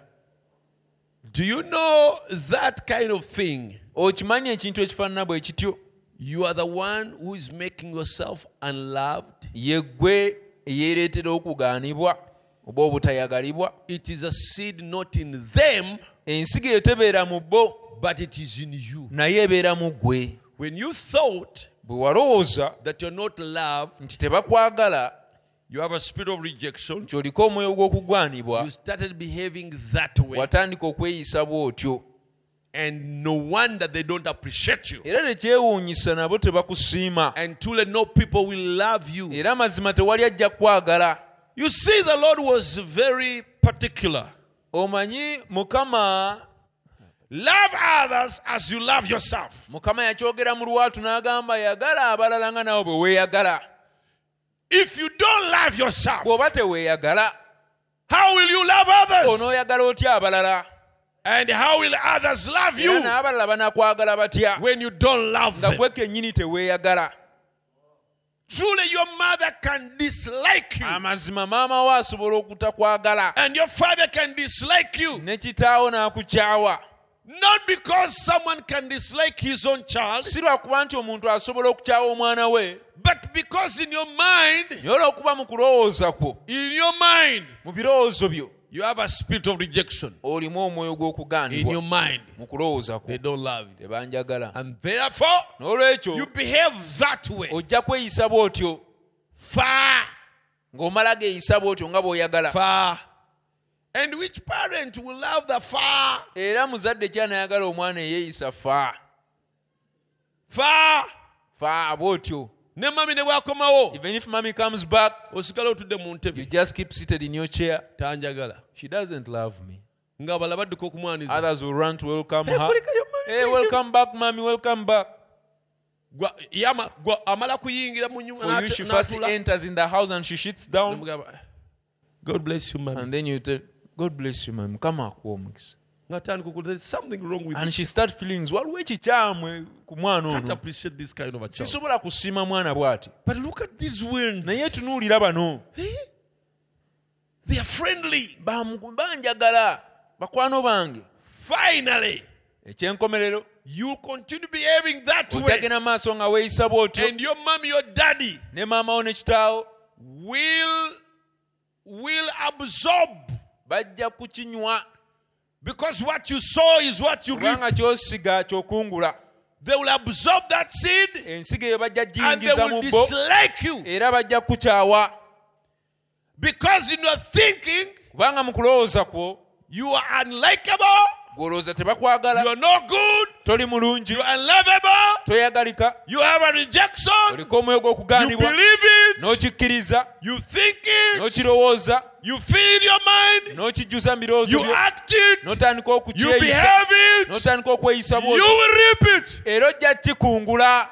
Do you know that kind of thing? Okimanyi ekintu ekifaanana bwe kityo? You are the one who is making yourself unloved. Ye ggwe eyeereetera okugaanibwa oba obutayagalibwa. It is a seed not in them ensigo eyo tebeera mu bo but it is in you. naye ebeera mu ggwe when you thought bwe walowooza that you're not loved nti tebakwagala you have a spirit of rejection. omwoyo gw'okugwanibwa you started behaving that way. watandika okweyisa bw'otyo. And no wonder they don't appreciate you. Era tekyewuunyisa nabo tebakusiima. And truly no people will love you. Era mazima tewali ajja kwagala. You see the lord was very particular omanyi mukama love others as you love yourself. Mukama yakyogera mu lwatu n'agamba yagala abalala nga nawe bwe weeyagala. If you don't love yourself bw'oba teweeyagala how will you love others? onooyagala otya abalala? And how will others love you? n'abalala banakwagala batya? When you don't love them. gwe kennyini teweeyagala truly your mother can dislike you. Amazima maama wo asobola okutakwagala and your father can dislike you. Ne kitaawo n'akukyawa. Not because someone can dislike his own child si lwakuba nti omuntu asobola okukyawa omwana we but because in your mind naye olw'okuba mu kulowooza kwo in your mind mu birowoozo byo you have a spirit of rejection. Olimu omwoyo in gw'okugaanibwa your mind. Mu kulowooza kwo they don't love you. Tebanjagala and therefore n'olwekyo you behave that way. ojja kweyisa bw'otyo. Far. Ng'omala geeyisa bw'otyo nga bw'oyagala. Far. And which parent will love the far? Era muzadde kyanayagala omwana eyeeyisa fa far. Fa bw'otyo ne mami ne bwakomawo even if mommy comes back osigala otudde mu you just keep seated in your chair. Tanjagala. She doesn't love me. Nga bala badduka okumwaniza. Others will run to welcome her. hey welcome back mommy welcome back. Gwa- ye ama- gwa- amala kuyingira mu nyumba for you she first enters in the house and she sits down. God bless you mami. And then you tell god bless you mami. Kama akuwa omukisa and she start feelings waliwo ekikyamwe ku mwana ono? sisobola kusiima mwana bw'ati. Naye tunuulira bano. Eh? banjagala bakwano bange. Ekyenkomerero. you continue behaving that way, okyagenda mu maaso nga weeyisa bw'otyo. And your mom, your daddy ne maama wo ne kitaawo. will will absorb bajja kukinywa because what you sow is what you reap. kubanga kyosiga kyokungula. They will absorb that seed ensigo eyo bajja and they giyingiza mu will bo. dislike you. Era bajja kukukyawa because in your thinking kubanga mu kulowooza kwo you are unlikable, gwolowooza tebakwagala. you are no good, toli mulungi. you are unlovable, toyagalika. you have a rejection, oliko omwoyo you gw'okugaanibwa believe it, n'okikkiriza. you think it, n'okirowooza you feel your mind, n'okijjuza mu you act it, n'otandika you okukyeyisa behave it, n'otandika okweyisa you will reap it. era ojja kikungula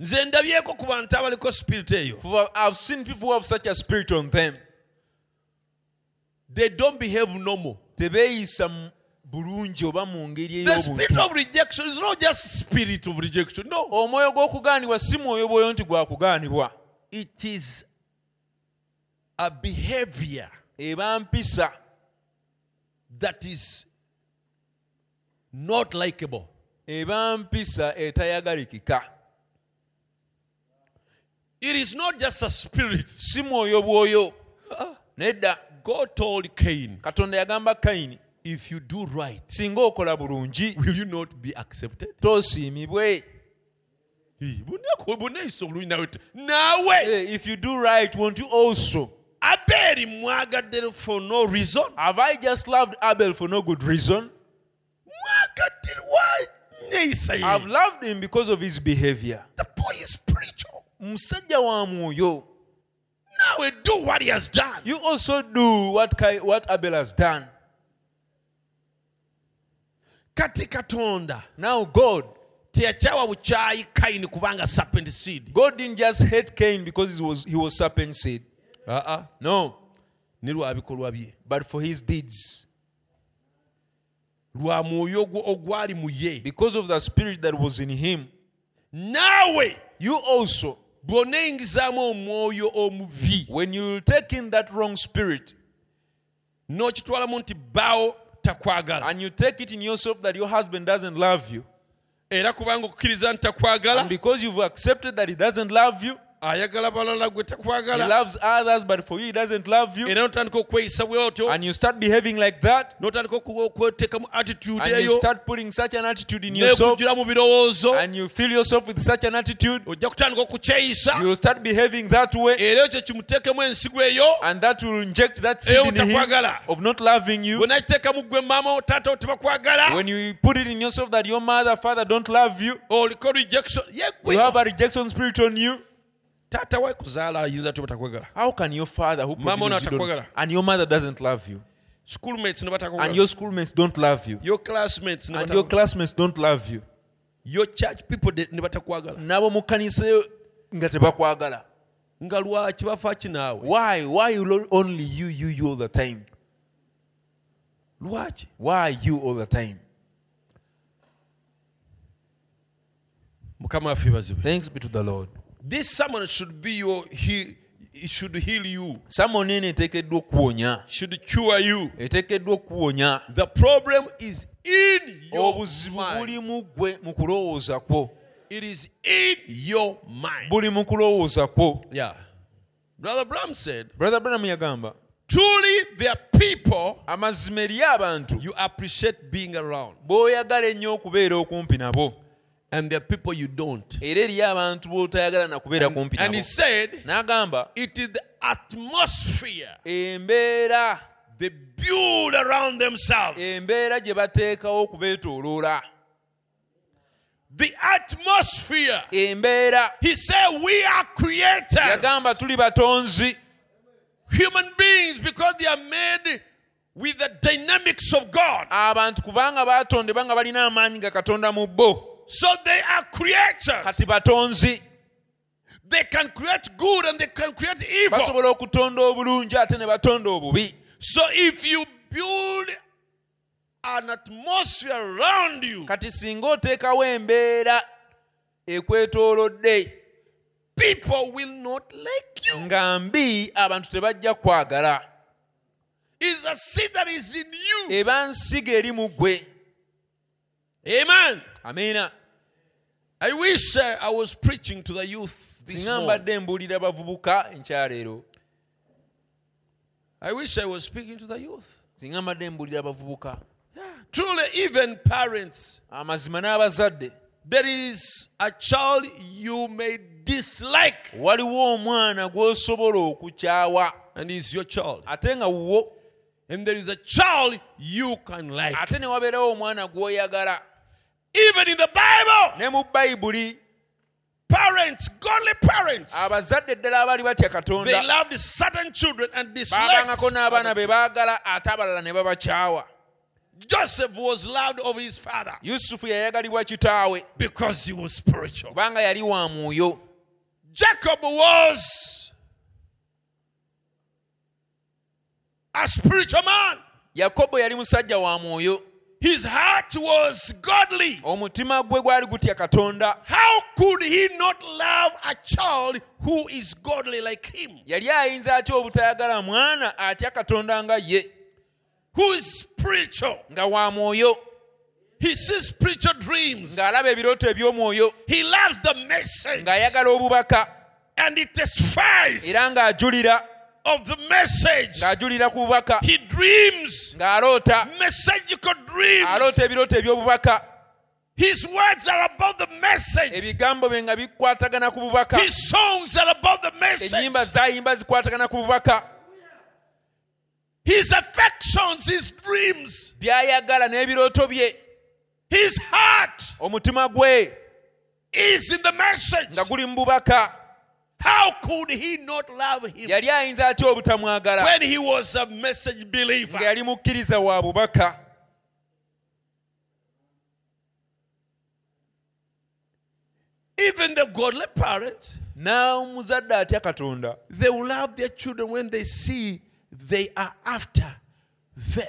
nze ndabyeko ku bantu abaliko spirit eyo. I've seen people who have such a spirit on them. They don't behave normal. Tebeeyisa bulungi oba mu ngeri the spirit ey'obuntu of rejection is not just spirit of rejection no. Omwoyo gw'okugaanibwa si mwoyo bwoyo nti gwakugaanibwa it is a behavior eba mpisa. that is not likable. Eba mpisa etayagalikika it is not just a spirit. Si mwoyo bwoyo. Nedda. God told cain. Katonda yagamba kayini if you do right singa okola bulungi will you not be accepted? tosiimibwe buneeyisa obulungi nawe te- naawe Eh, if you do right won't you also? Abeeri mwagadde for no reason. Have i just loved abel for no good reason? Mwagadde lwa neeyisa i've loved him because of his behavior. The boy is spiritual musajja wa mwoyo naawe do what he has done. You also do what, what abel has done kati katonda now god teyakyawa bukyayi kayini kubanga serpent seed. God didn't just hate cain because he was, he was serpent seed. Aa no. Ne lwa bikolwa bye but for his deeds. Lwa mwoyo ogwo ogwali mu ye because of the spirit that was in him. Naawe you also bw'oneeyingizaamu omwoyo omubi. when you take in that wrong spirit n'okitwalamu nti bbaawo and you take it in yourself that your husband doesn't love you. Era kubanga okukkiriza nti takwagala and because you've accepted that he doesn't love you ayagala balala gwe he takwagala loves others but for you he doesn't love you. Era n'otandika okweyisa bwotyo and you start behaving like that. N'otandika okweteekamu attitude and you start putting such an attitude in yourself. n'ekujjula mu birowoozo. And you feel yourself with such an attitude. Ojja kutandika okukyeyisa. You will start behaving that way. Era ekyo kimuteekemu ensigo eyo. And that will inject that seed in him of not loving you. Bwe nakiteekamu gwe maama taata tebakwagala. When you put it in yourself that your mother father don't love you. Oh, Oliko rejection you yegwe have a rejection spirit on you taata we kuzaala ayinza ty batakwagala how can your father who Mama produces you don't- and your mother doesn't love you? Schoolmates ne and your schoolmates don't love you? Your classmates ne and your batakwagala classmates don't love you? Your church people de- ne batakwagala nabo mu kkanisa yo nga tebakwagala nga lwaki bafa kinaawe why? Why you lo- only you you you all the time? Lwaki why you all the time? Mukama waffe bazibwe thanks be to the lord this someone should be your he, it should heal you. Samoni eno eteekeddwa okuwonya should cure you. Eteekeddwa okuwonya the problem is in your obuzibu mind. buli mu gwe mu kulowooza kwo. It is in your mind. Buli mu kulowooza kwo. Yeah. Brother Branham said brother branham yagamba truly there are people amazima eri abantu you appreciate being around. b'oyagala ennyo okubeera okumpi nabo and there are people you don't. Era eriyo abantu b'otayagala na kumpi and he said n'agamba it is the atmosphere embeera. they build around themselves. Embeera gye bateekawo okubeetooloola. The atmosphere. Embeera. He said we are yagamba creators tuli batonzi. Human beings because they are made with the dynamics of god. Abantu kubanga baatondebwa nga balina amaanyi ga katonda mu bo so they are creators kati batonzi. They can create good and they can create evil. Basobola okutonda obulungi ate ne batonda obubi. So if you build an atmosphere around you kati singa oteekawo embeera ekwetoolodde people will not like you. nga mbi abantu tebajja kwagala. Is a seed that is in you. eba nsiga eri mu ggwe. Amen. Amiina I wish uh, I was preaching to the youth this morning. mbadde mbuulira bavubuka enkyaleero I wish I was speaking to the youth. singa mbadde mbuulira abavubuka Yeah. Truly, even parents, there is a child you may dislike, waliwo omwana gw'osobola okukyawa and he's your child. ate nga wuwo And there is a child you can like. Even in the Bible, ne mu bayibuli parents, godly parents, abazadde ddala abaali batya they loved certain children and disliked. baabangako n'abaana be baagala ate abalala ne babakyawa Joseph was loved of his father yusufu yayagalibwa kitaawe because he was spiritual. kubanga yali wa mwoyo Jacob was a spiritual man. yakobo yali musajja wa mwoyo His heart was godly. omutima gwe gwali gutya katonda How could he not love a child who is godly like him? yali ayinza atya obutayagala mwana atya katonda nga ye Who is spiritual? nga wa mwoyo He sees spiritual dreams. ng'alaba ebirooto eby'omwoyo He loves the message ng'ayagala obubaka and he testifies era ng'ajulira of the message. ng'ajulira ku bubaka He dreams ng'aloota messagical dreams. aloota ebirooto eby'obubaka His words are about the message. ebigambo bye nga bikwatagana ku bubaka His songs are about the message. ennyimba zayimba zikwatagana ku bubaka His affections, his dreams, by'ayagala n'ebirooto bye his heart omutima gwe is in the message. nga guli mu bubaka How could he not love him yali ayinza atya obutamwagala when he was a message believer? mukkiriza wa bubaka Even the godly parents, n'omuzadde atya katonda they will love their children when they see they are after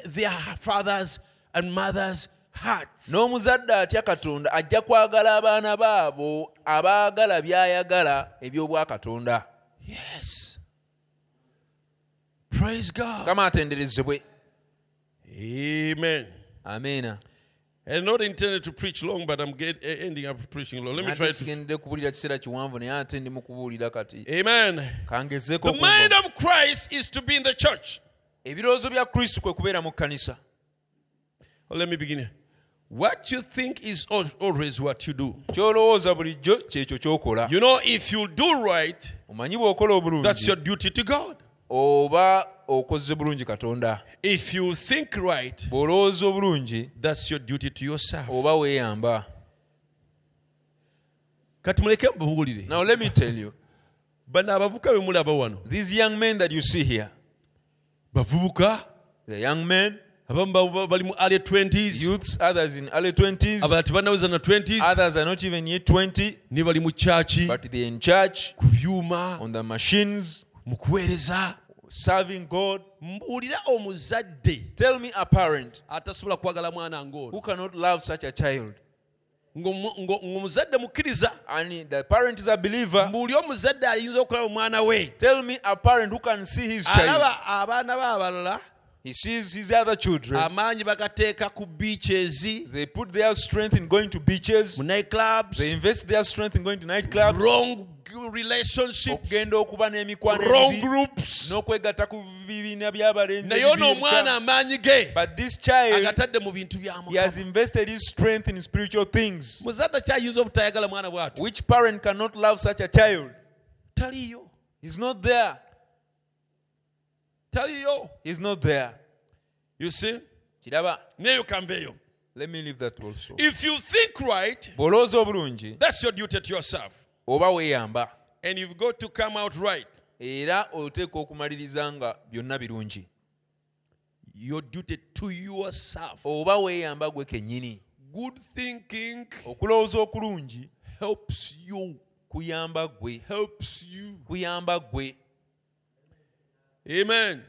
their fathers and mothers' hearts. n'omuzadde atya katonda ajja kwagala abaana baabo abaagala by'ayagala eby'obwakatonda Yes. Praise God. kama atenderezebwe Amen. amiina And not intended to preach long, but I'm get, eh, ending up preaching long. Let me try ate to. sigendedde kubuulira kiseera kiwanvu naye ate ndi mu kubuulira kati Amen. kangezeeko The mind of Christ is to be in the church. ebirowoozo bya kristo kwe kubeera mu kkanisa Well, let me begin here. What you think is always what you do. ky'olowooza bulijjo kyekyo ky'okola. You know, if you do right, omanyi bw'okola that's obulungi your duty to God. oba okoze bulungi katonda. If you think right, bw'olowooza obulungi that's your duty to yourself. oba weeyamba. Kati muleke mbubuulire now let me tell you. Bano abavubuka be mulaba wano. These young men that you see here bavubuka? the young men abamu bali mu early 20s youths others in early 20s abalala tebannaweza na 20s others are not even yet 20 ne bali mu kyaki but they're in church. Ku byuma on the machines. Mu kuweereza serving god. Mbuulira omuzadde. Tell me a parent atasobola kwagala mwana ng'ono who cannot love such a child. Ng'omu- ng'o- ng'omuzadde mukkiriza. And the parent is a believer. Mbuuli omuzadde ayinza okulaba omwana we. Tell me a parent who can see his child. alaba abaana be abalala he sees his other children. Amaanyi bagateeka ku beaches. They put their strength in going to beaches. Mu night clubs they invest their strength in going to nightclubs. Wrong relationships. Okugenda okuba n'emikwano wrong emibi, groups. N'okwegatta ku bibiina by'abalenzi naye ono ebibi omwana ebikyamu. amaanyi ge. But this child agatadde mu bintu bya he has mukama. invested his strength in spiritual things. Muzadde obutayagala mwana bw'atyo. Which parent cannot love such a child? Taliyo. He's not there taliyo he's not there. You see? Kiraba neyo kanveeyo let me leave that also. If you think right bw'olowooza obulungi. that's your duty to yourself. Oba weeyamba and you've got to come out right. Era oteeka okumaliriza nga byonna birungi. Your duty to yourself. Oba weeyamba gwe kennyini. Good thinking okulowooza okulungi helps you. kuyamba gwe. Helps you. Kuyamba gwe Amen.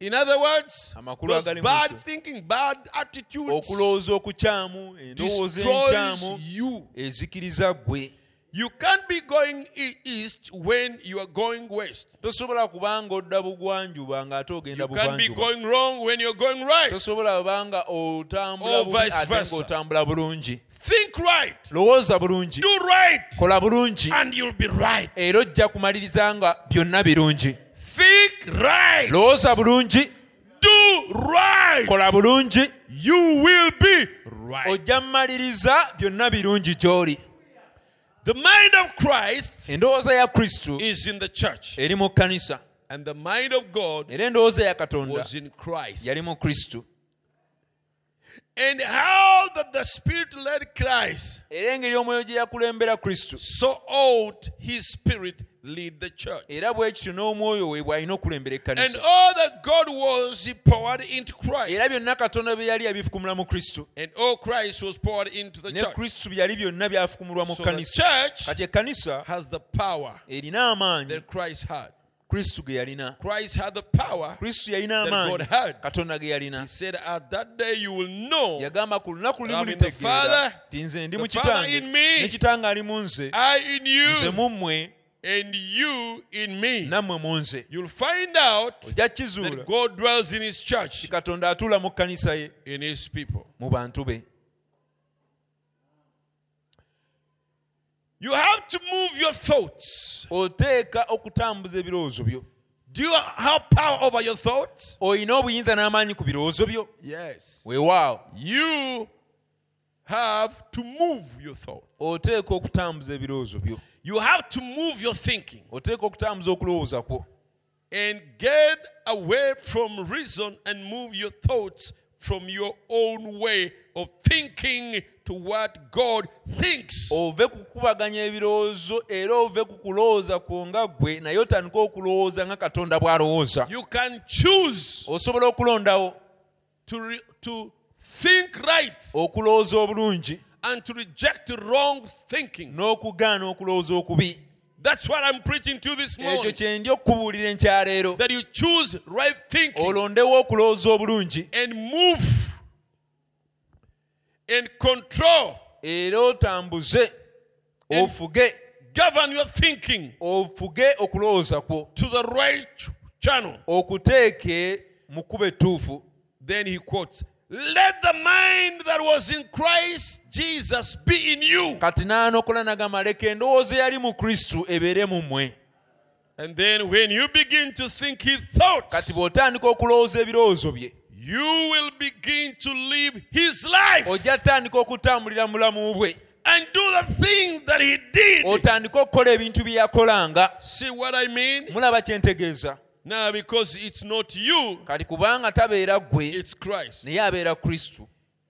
In other words, those bad thinking, bad attitudes okulowooza okukyamu endowooza enkyamu ezikiriza ggwe. You can't be going east when you are going west. tosobola kuba nga odda bugwanjuba ng'ate ogenda bugwanjubatosobola kuba nga otambula bulungi Think right. lowooza bulungi. Do right. kola bulungi. Era ojja kumaliriza nga byonna birungi. Think right. lowooza bulungi Do right. kola bulungi You will be right. ojja mmaliriza byonna birungi gy'oli The mind of Christ endowooza ya kristo is in the church. eri mu kkanisa And the mind of God era endowooza ya katonda was in Christ. yali mu kristo And how that the Spirit led Christ, era engeri omwoyo gye yakulembera kristo so ought his Spirit lead the church. era bwe kityo n'omwoyo we bw'alina okulembera And all that God was, he poured into era Christ. byonna katonda bye yali yabifukumula mu kristo And all Christ was poured into the ne church. kristo byali byonna byafukumulwa mu So the kkanisa church kati ekkanisa has the power erina amaanyi that Christ had. kristo ge yalina Christ had the power. kristo yalina That God amaanyi had. katonda ge yalina He said, At that day you will know yagamba ku lunaku lulimu I'm in the litegeera Father, ti nze ndi mu me. ne kitange ali mu nze I in nze you mu mmwe and you in me. nammwe mu nze You'll find out ojja that kizuula God dwells in his church, ti katonda atuula mu kkanisa ye in his people. mu bantu be You have to move your thoughts. oteeka okutambuza ebirowoozo byo Do you have power over your thoughts? olina obuyinza n'amaanyi ku birowoozo byo Yes. weewaawo You have to move your thought. oteeka okutambuza ebirowoozo byo You have to move your thinking oteeka okutambuza okulowooza kwo. and get away from reason and move your thoughts from your own way of thinking to what God thinks. ove ku kukubaganya ebirowoozo era ove ku kulowooza kwo nga ggwe naye otandika okulowooza nga katonda bw'alowooza. You can choose osobola okulondawo. to, re- to think right. Okulowooza obulungi and to reject wrong thinking. n'okugaana okulowooza okubi That's what I'm preaching to this ekyo morning. kye ndi okubuulira enkyaleero That you choose right thinking olondewo okulowooza obulungi and move and control, era otambuze And- ofuge govern your thinking ofuge okulowooza kwo to the right channel. okuteeke mu kkuba ettuufu Then he quotes, Let the mind that was in Christ Jesus be in you. kati nagamba leka endowooza eyali mu kristu ebeere mu mmwe And then when you begin to think his thoughts, kati bw'otandika okulowooza ebirowoozo bye you will begin to live his life ojja okutambulira mu bulamu bwe and do the things that he did. otandike okukola ebintu bye yakolanga See what I mean? mulaba Now, because it's not you, kati kubanga tabeera ggwe it's Christ. naye abeera kristu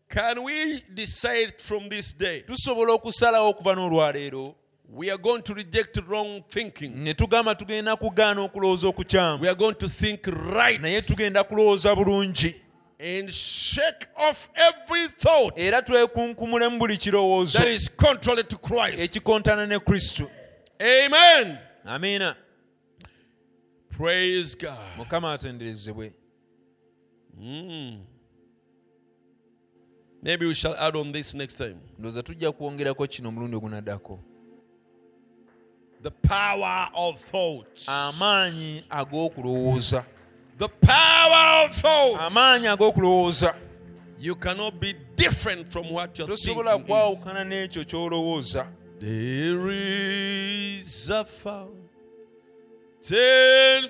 Can we decide from this day? tusobola okusalawo okuva n'olwaleero We are going to reject wrong thinking. ne tugamba tugenda kugaana okulowooza okukyamu We are going to think right naye tugenda kulowooza bulungi and shake off every thought era twekunkumulemu buli kirowoozo that is contrary to Christ. ekikontana ne Amen. amiina Praise God. mukama atenderezebwe hmm. Maybe we shall add on this next time. ndowooza tujja kwongerako kino omulundi ogunaddako The power of thoughts. amaanyi ag'okulowooza The power of thoughts. amaanyi ag'okulowooza You cannot be different from what you're tosobola kwawukana n'ekyo ky'olowooza There is a fountain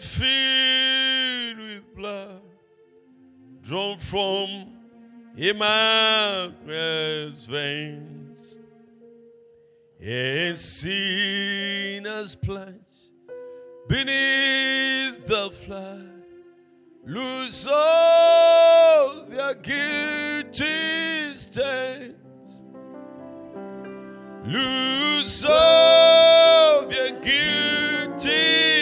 filled with blood drawn from Emmanuel's veins, and sinners plunge beneath the flood, lose all their guilty stains. Lose all their guilty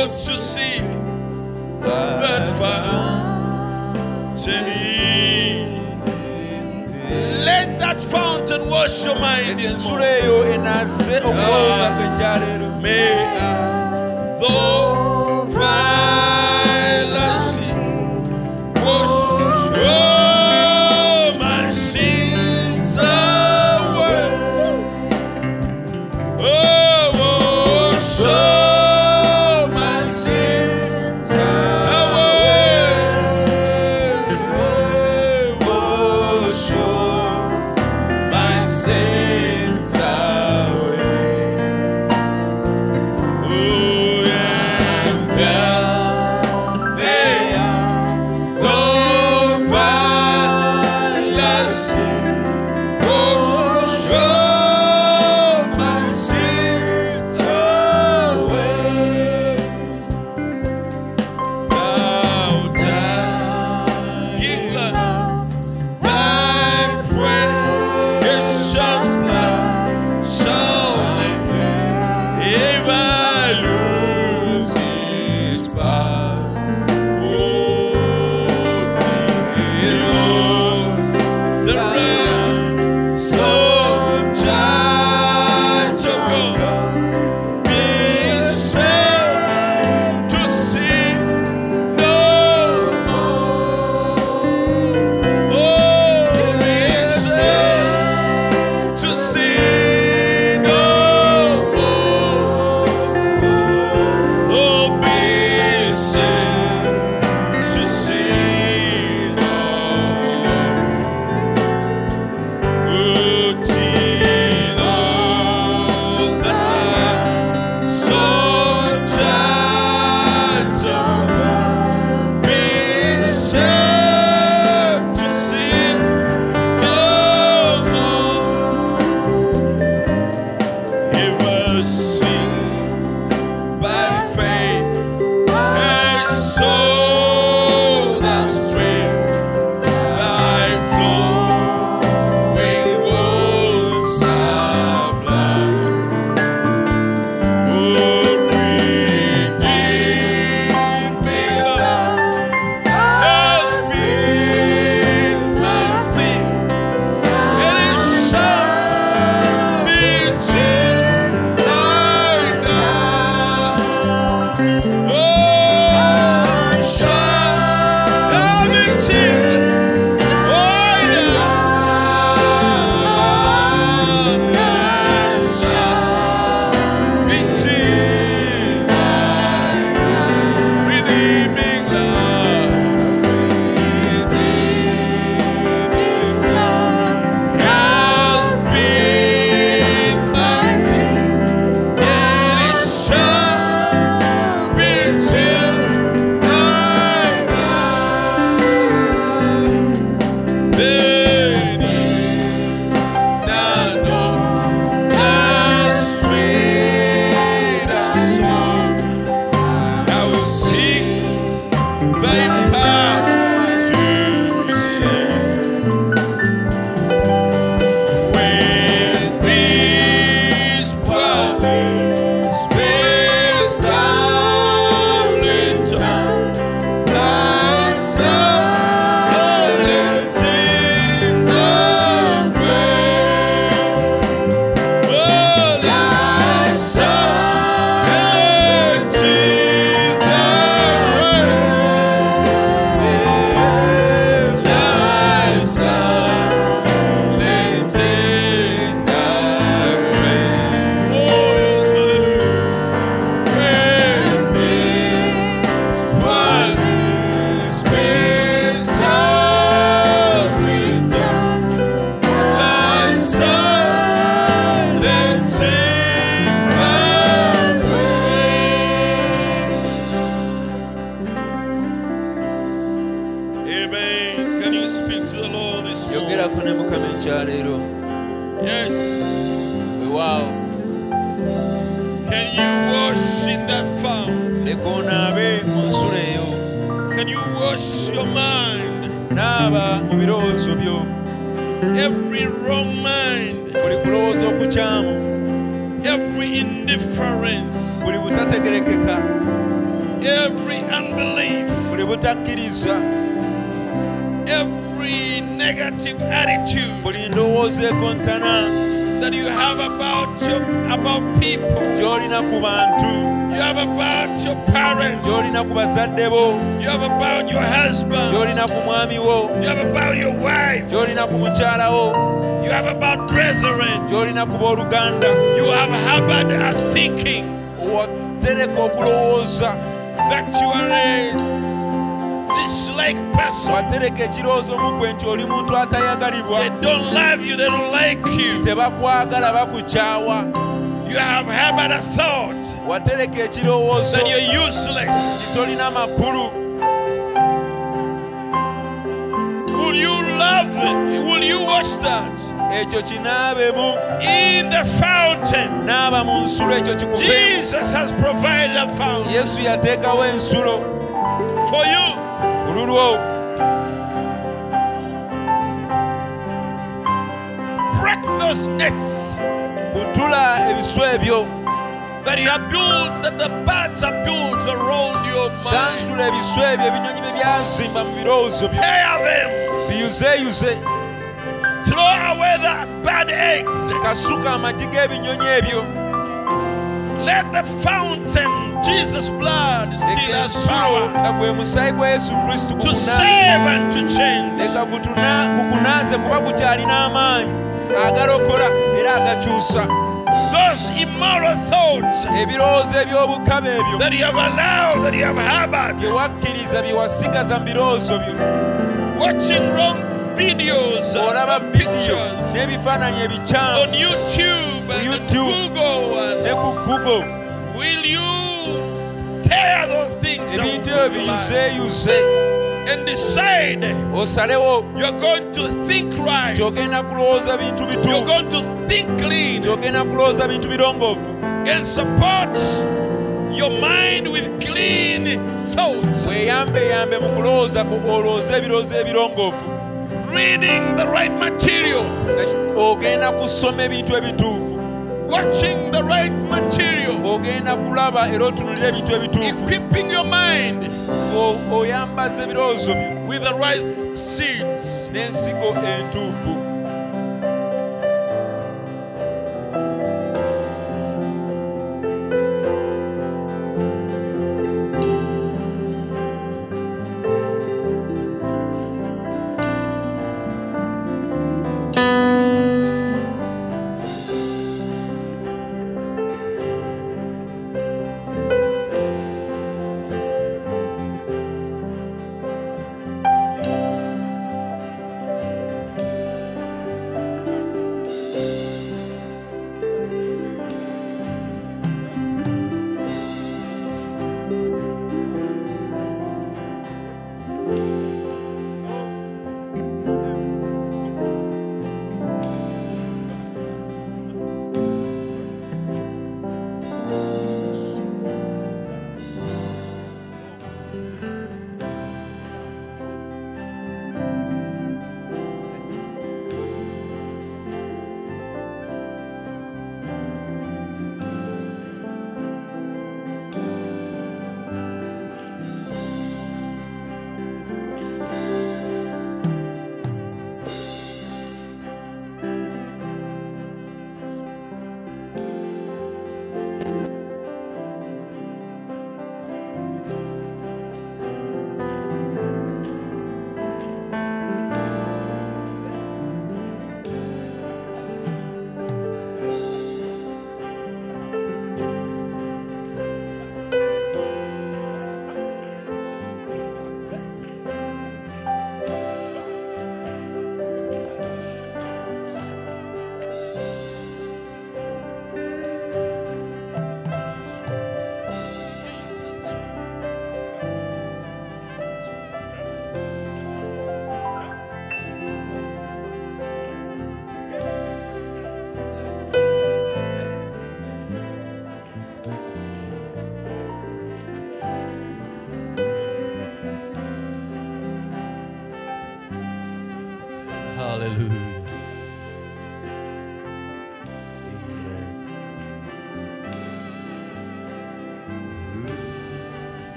begins to see that fountain. Let that fountain wash your mind this morning. Love you, they don't like you. tebakwagala bakukyawa You have harbored a thought watereka ekirowoozo that you're useless. tolina makulu Will you love it? Will you watch that? ekyo kinaabemu In the fountain, naaba mu nsulo ekyo kikubeemu Jesus has provided a fountain yesu yateekawo ensulo for you. ku lulwo Nests kutula ebiswa ebyo that you have built, that the birds have built around your mind. sansula ebiswa ebyo ebinyonyi bye byazimba mu birowoozo byo. Biyuzeyuze Throw away the bad eggs. kasuka amagi g'ebinyonyi ebyo. Let the fountain, Jesus' blood, still has power nga gwe musaayi gwa yesu kristu to save and to change. Agalokola era agakyusa Those immoral thoughts ebirowoozo eby'obukabe ebyo that you have allowed, that you have harbored, bye wakkiriza bye wasigaza mu birowoozo byo. Watching wrong videos olaba pictures n'ebifaananyi ebikyamu. on YouTube and YouTube. Ne ku google. Will you tear those things ebintu ebyo biyuzeyuze and decide osalewo you're going to think right, nti kulowooza bintu you're going to think clean, nti kulowooza bintu birongoofu. And support your mind with clean thoughts, weeyambeyambe mu kulowooza olowooza ebirowoozo ebirongoofu. Reading the right material, ogenda kusoma ebintu ebituufu watching the right material, ng'ogenda kulaba era otunulira ebintu ebituufu. Equipping your mind oyambaza ebirowoozo byo. with the right seeds. n'ensigo entuufu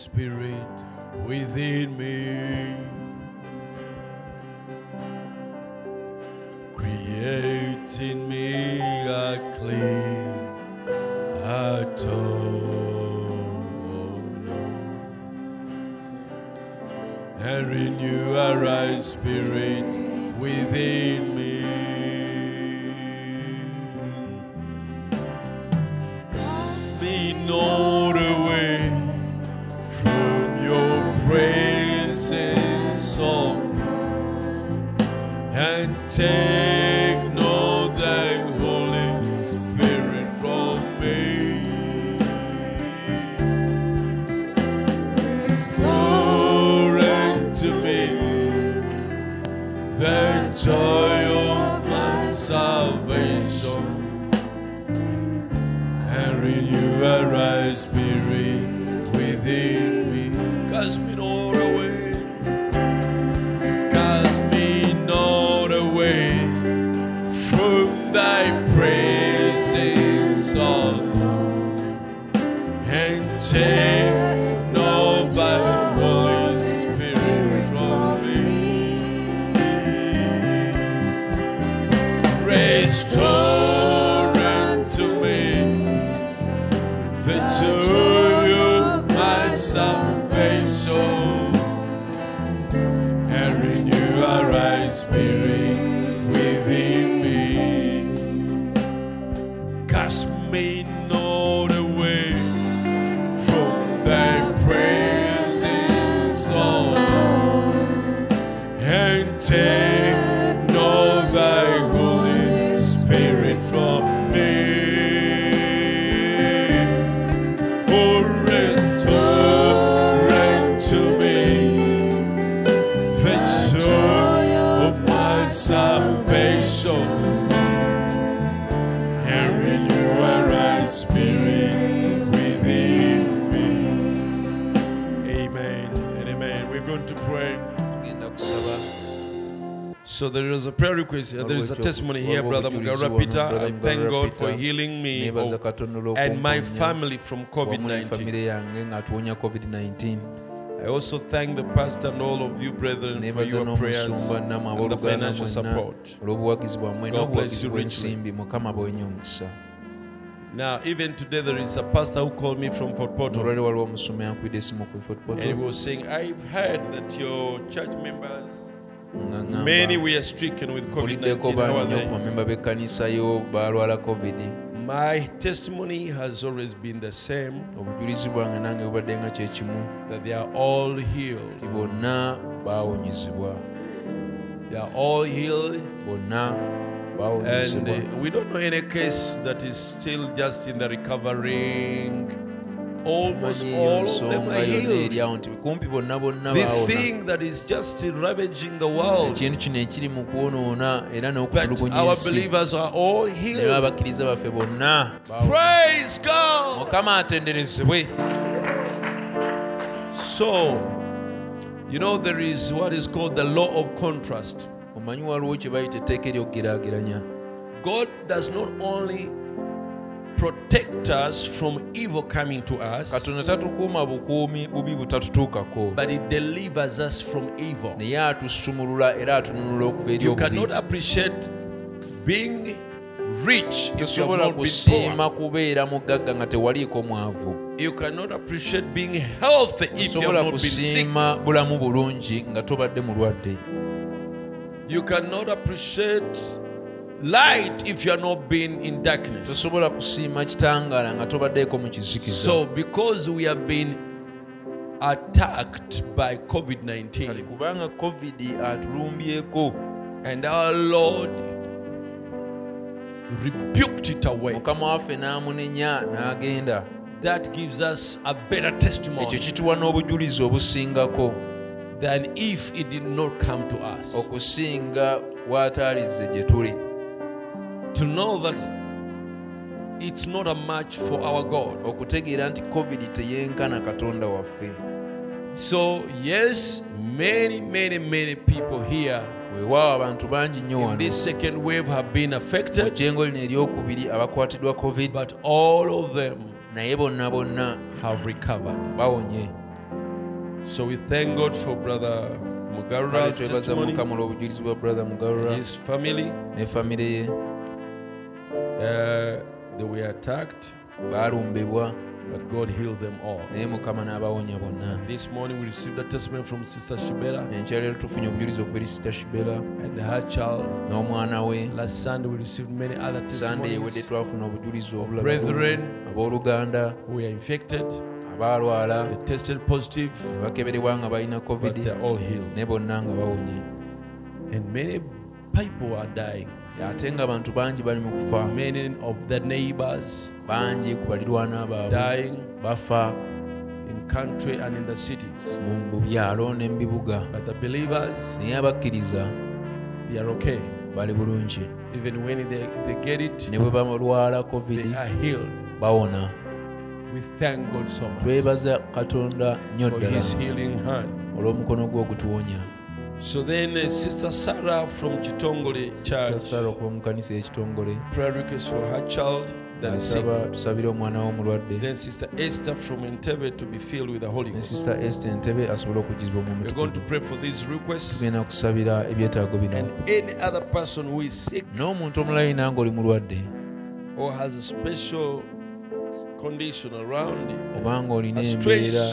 spirit within here. There is a testimony here, Brother Mugara Peter. I thank God for healing me and my family from COVID-19. yange ng'atuwonya covid-19 I also thank the pastor and all of you, brethren, for your prayers and the financial support. God bless you richly. Now, even today, there is a pastor who called me from Fort Portal. And he was saying, I've heard that your church members, many were stricken with COVID mpuliddeko 19. How bangi are nnyo ku they? bamemba b'ekkanisa yo balwala covid My testimony has always been the same obujulizi bwange nange bubadde nga kye that they are all healed. nti bonna baawonyezebwa They are all healed. bonna And uh, we don't know any case that is still just in the recovering. Almost all of them are healed. eri awo nti kumpi bonna bonna The thing that is just ravaging the world, ekintu kino ekiri mu kwonoona era but our believers are all naye healed. abakkiriza baffe bonna. Praise God. mukama atenderezebwe So, you know, there is what is called the law of contrast. omanyi waliwo kye bayita etteeka eryokgeraageranya God does not only protect us from evil coming to us, katonda tatukuuma bukuumi bubi butatutuukako but it delivers us from evil. naye atusumulula era atununula okuva eri You cannot appreciate being rich if you have tosobola kusiima poor. kubeera mugagga nga tewaliiko mwavu You cannot appreciate being healthy if you have not been sick. kusiima bulamu bulungi nga tobadde mulwadde You cannot appreciate light if you are not been in darkness. tosobola kusiima kitangaala nga tobaddeeko mu kizikiza. So, because we have been attacked by COVID Kale 19, kubanga covid atulumbyeko and our Lord rebuked it away, mukama waffe n'amunenya n'agenda. That gives us a better ekyo testimony kituwa n'obujulizi obusingako. than if it did not come to us. okusinga waataalize gye tuli To know that it's not a match for our God. okutegeera nti covid teyenkana katonda waffe. So, yes, many, many, many people here weewaawo abantu bangi nnyo in this second wave have been affected, lino eryokubiri abakwatiddwa covid. But all of them naye bonna bonna have recovered. bawonye. So we thank God for Brother kale Mugarura's twebaza testimony, mukama olw'obujulizi bwa brother mugarura. his family. ne famire ye Uh, they were attacked, baalumbibwa but God healed them all. naye mukama n'abawonya bonna. This morning we received a testimony from Sister Shibera enkyaleero tufunye obujulizi okuva eri sita shibera and her child. n'omwana we. Last Sunday we received many other sande ewedde testimonies. twafuna obujulizi obulala Brethren abooluganda who were infected, abaalwala. They tested positive, bakeberebwa nga balina but covid they're all healed. ne bonna nga bawonye. And many people are dying. Ate nga abantu bangi bali mu kufa Many of the neighbors bangi ku balirwana baabwe dying bafa in country and in the cities. mu byalo ne mu bibuga But the believers, naye abakkiriza they are okay. bali bulungi Even when they, they get it, ne bwe balwala they are healed. bawona We thank God so much twebaza katonda nnyo for ddala his healing hand. olw'omukono gwe ogutuwonya So then, uh, Sister Sarah from Chitongole Church, sara okuva mu kanisa y'ekitongole prayer request for her child that is sick. tusabire omwana we Then Sister Esther from Entebbe to be filled with the Holy Ghost. Sister Esther entebe asobole okujizibwa mu We're going to pray for these requests. Tugenda ebyetaago bino. And any other person who is sick n'omuntu omulala mulwadde or has a special condition around you, obanga olina embeera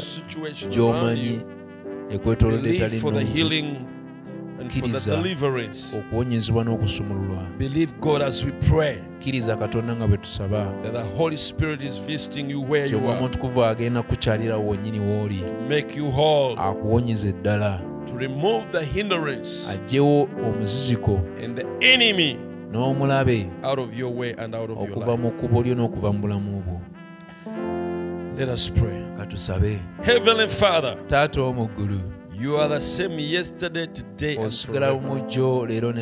gy'omanyi ekwetoolodde etali for nnungi. healing and for the deliverance. okuwonyezebwa n'okusumululwa. Believe God as we pray. Kkiriza katonda nga bwe tusaba. That the Holy Spirit is visiting you where you are. omutukuvu agenda kukyalira wennyini w'oli. Make you whole, akuwonyeze ddala. To remove the hindrance. Omuziziko. And the enemy n'omulabe. out of your way and out of your okuva life. mu kkubo lyo n'okuva mu bulamu bwo. Let us pray. Heavenly Father, taata ggulu you are the same yesterday, today, and osigala forever. mujjo leero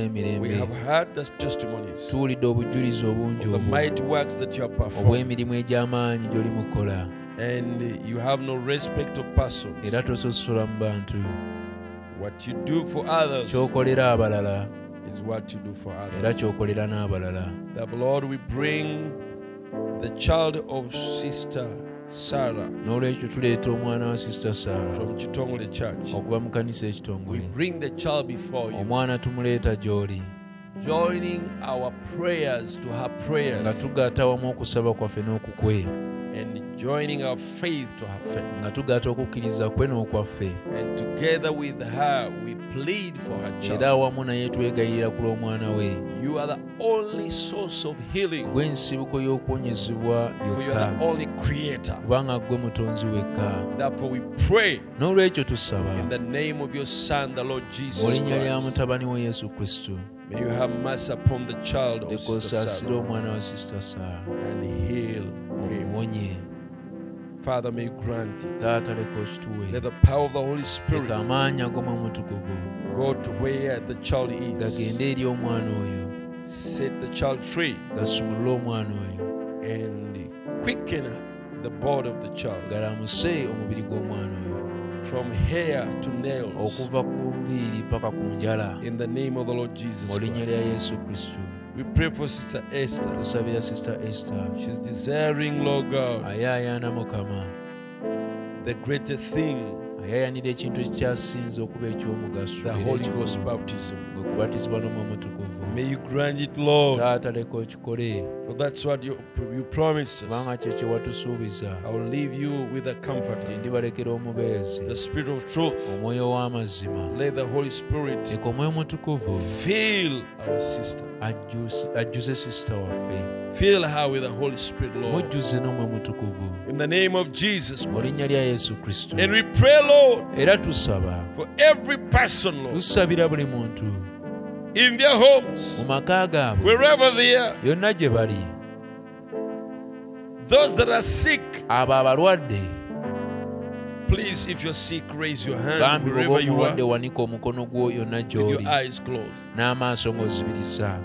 We have heard the testimonies tuwulidde obujulizi obungi of the mighty works that you have performed, obw'emirimu egy'amaanyi gy'oli mukola and you have no respect of persons. era tososola mu bantu What you do for others kyokolera abalala is what you do for era others. kyokolera n'abalala Therefore, Lord, we bring the child of Sister Sarah n'olwekyo tuleeta omwana wa sisita saara from Chitongole Church. okuva mu kanisa We ekitongole bring the child before you, omwana tumuleeta gy'oli. Joining our prayers to her nga prayers tugaata wamu okusaba kwaffe n'okukwe. And joining our faith to her faith. nga okukkiriza kwe n'okwaffe And together with her, we plead for her era child. awamu naye twegayirira ku lw'omwana we You are the only source of healing, gwe nsibuko y'okuwonyezebwa for you yokka are the only creator. kubanga gwe mutonzi wekka Therefore, we pray n'olwekyo tusaba in the name of your Son, the Lord mu Jesus linnya lya Christ. mutabani yesu kristo May you have mercy upon the child of leka Sister osaasire Sarah omwana wa sisita saara and heal him. omuwonye Father, may you grant it. taata leka okituwe Let the power of the Holy Spirit go to where the child is. gagende eri omwana oyo Set the child free gasumulule omwana oyo and quicken the body of the child galamuse omubiri gw'omwana oyo from hair to nails. okuva ku nviiri paka ku njala In the name of the Lord Jesus mu linnya lya Christ. We pray for Sister Esther. tusabira Sister Esther. She's desiring, Lord God, mukama the greater thing, ayaayanira ekintu ekikyasinze okuba the Holy Ghost baptism. gwe kubatizibwa n'omwomutukuvu May you grant it, Lord, taata leka okikole for that's what you, you promised us. kubanga kye kye watusuubiza I will leave you with a nti comforter, ndibalekera omubeezi the Spirit of truth. omwoyo w'amazima Let the Holy Spirit leka omwoyo mutukuvu. fill our sister. ajjuse- ajjuze sisita waffe Fill her with the Holy Spirit, Lord. mujjuze n'omwoyo mutukuvu. In the name of Jesus mu linnya Christ. lya yesu kristo. And we pray, Lord, era tusaba. for every person, Lord, tusabira buli muntu in their homes, mu maka gaabwe. wherever they are, yonna gye bali. Those that are sick. abo abalwadde. Please, if you're sick, raise your hand bambi wherever you are. wanika omukono gwo yonna with your eyes closed. n'amaaso ng'ozibiriza.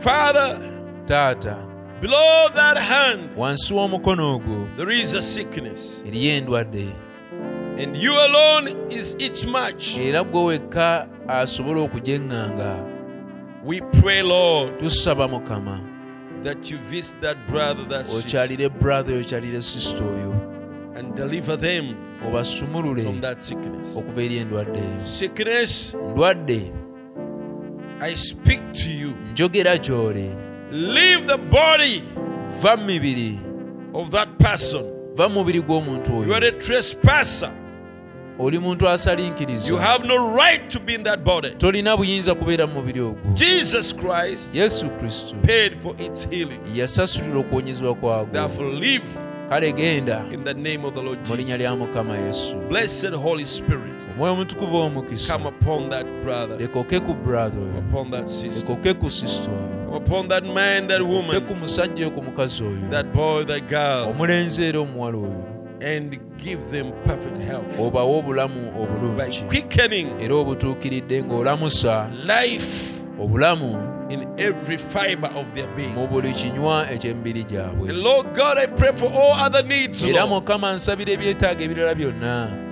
Father, taata below that hand, wansi w'omukono ogwo. There is a sickness, eriyo endwadde. And you alone is its match. era gwe wekka asobole okujeŋŋanga We pray, Lord, tusaba mukama that you visit that brother, that sister, okyalire brother okyalire sisita oyo and deliver them obasumulule from that sickness. okuva eri endwadde eyo Sickness, ndwadde I speak to you. njogera gy'oli Leave the body va mu mibiri of that person. va mu mubiri gw'omuntu You are a trespasser. Oli muntu asalinkiriza have no right to be in that body. tolina buyinza kubeera mu mubiri ogwo. Yesu kristo paid for its healing. yasasulira okuwonyezebwa live kale genda in the name of the Lord mu linnya lya mukama yesu. Blessed Holy Spirit, omwoyo omutukuvu w'omukisa come upon that brother, lekoke ku brother sister, lekoke ku oyo upon that man, that ku woman, musajja oyo ku mukazi oyo that boy, that girl, omulenzi era omuwala oyo and give them perfect health. Obawe obulamu by obulungi quickening era obutuukiridde ng'olamusa. life obulamu in every fiber of their being. mu buli kinywa eky'emibiri gyabwe. And Lord God, I pray for all other needs, Lord. mukama nsabira ebyetaago ebirala byonna.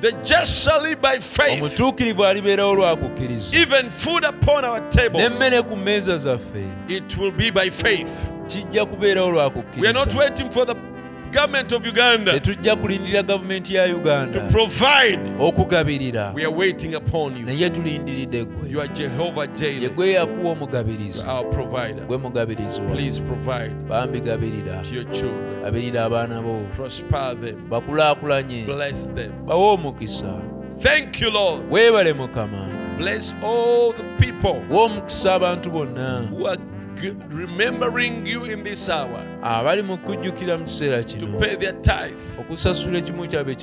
The just shall live by faith. omutuukirivu alibeerawo lwakukkiriza Even food upon our tables, n'emmere ku mmeeza zaffe. It will be by faith. We are not waiting for the government of Uganda tetujja kulindirira gavumenti ya to provide. okugabirira We are waiting upon you. naye tulindiridde gwe You are Jehovah ye Jireh, gwe yakuwa omugabirizi our provider. gwe mugabirizi Please provide bambi gabirira to your children. gabirira abaana bo Prosper them. bakulaakulanye Bless them. bawe omukisa Thank you, Lord. weebale mukama Bless all the people wa omukisa abantu bonna who are remembering you in this hour abali mu kujjukira mu kiseera to kino. pay their tithe, okusasula ekimu kyabwe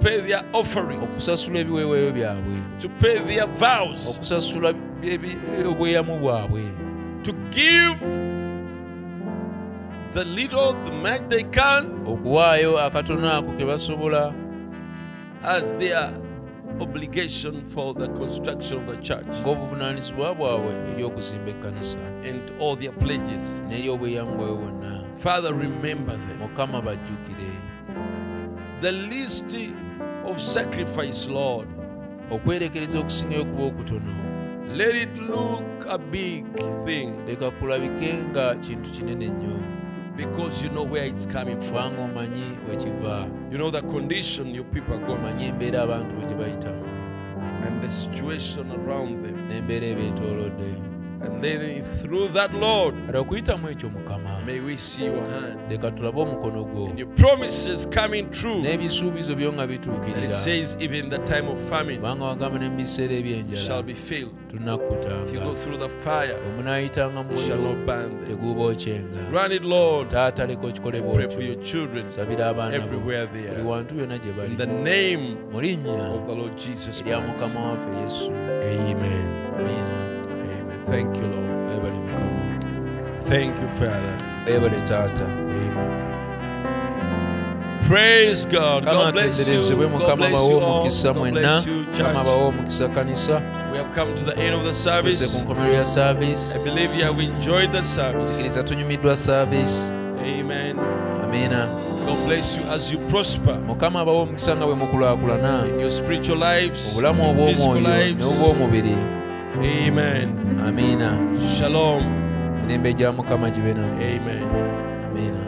pay their offering, okusasula ebiweebwayo byabwe. to pay their vows, okusasula obweyamu bwabwe. to give the little, the much they can okuwaayo akatono ako ke basobola as their obligation for the construction of the church ng'obuvunaanyizibwa bwabwe eri ekkanisa. and all their pledges. n'eri obweyamu bwabwe bwonna Father, remember them. mukama bajjukire. The list of sacrifice, Lord, okwerekereza okusingayo okuba okutono. Let it look a big thing. Leka kulabike nga kintu kinene nnyo because you know where it's coming from. kubanga omanyi wekiva You know the condition your people are going omanyi through embeera abantu gye bayitamu and the situation around them. n'embeera ebeetoolodde And then through that, Lord, kati okuyitamu ekyo mukama may we see your hand leka tulabe omukono gwo and your promises coming true. n'ebisuubizo byo nga And it says, even in the time of famine, kubanga wagamba ne mu biseera ebyenjala shall be filled. If you go through the fire, omunaayitanga mu you shall not burn them. Grant it, Lord. taata leka okikole Pray for your children sabira abaana everywhere they buli are. wantu yonna gye In the name mu linnya of the Lord Jesus erya Christ. mukama waffe yesu Amen. Amen. Thank you, Lord. mukama Thank you, Father. taata Amen. Praise God. God bless you. God bless you all. God bless you, church. bawe omukisa kanisa We have come to the end of the service. I believe you have enjoyed the service. nzikiriza tunyumiddwa service Amen. amiina God bless you as you prosper mukama abawe omukisa nga bwe mukulaakulana in your spiritual lives, obulamu physical obw'omwoyo lives. n'obw'omubiri Amen. Amiina Shalom. emirembe gya mukama gibe nammwe Amen. amiina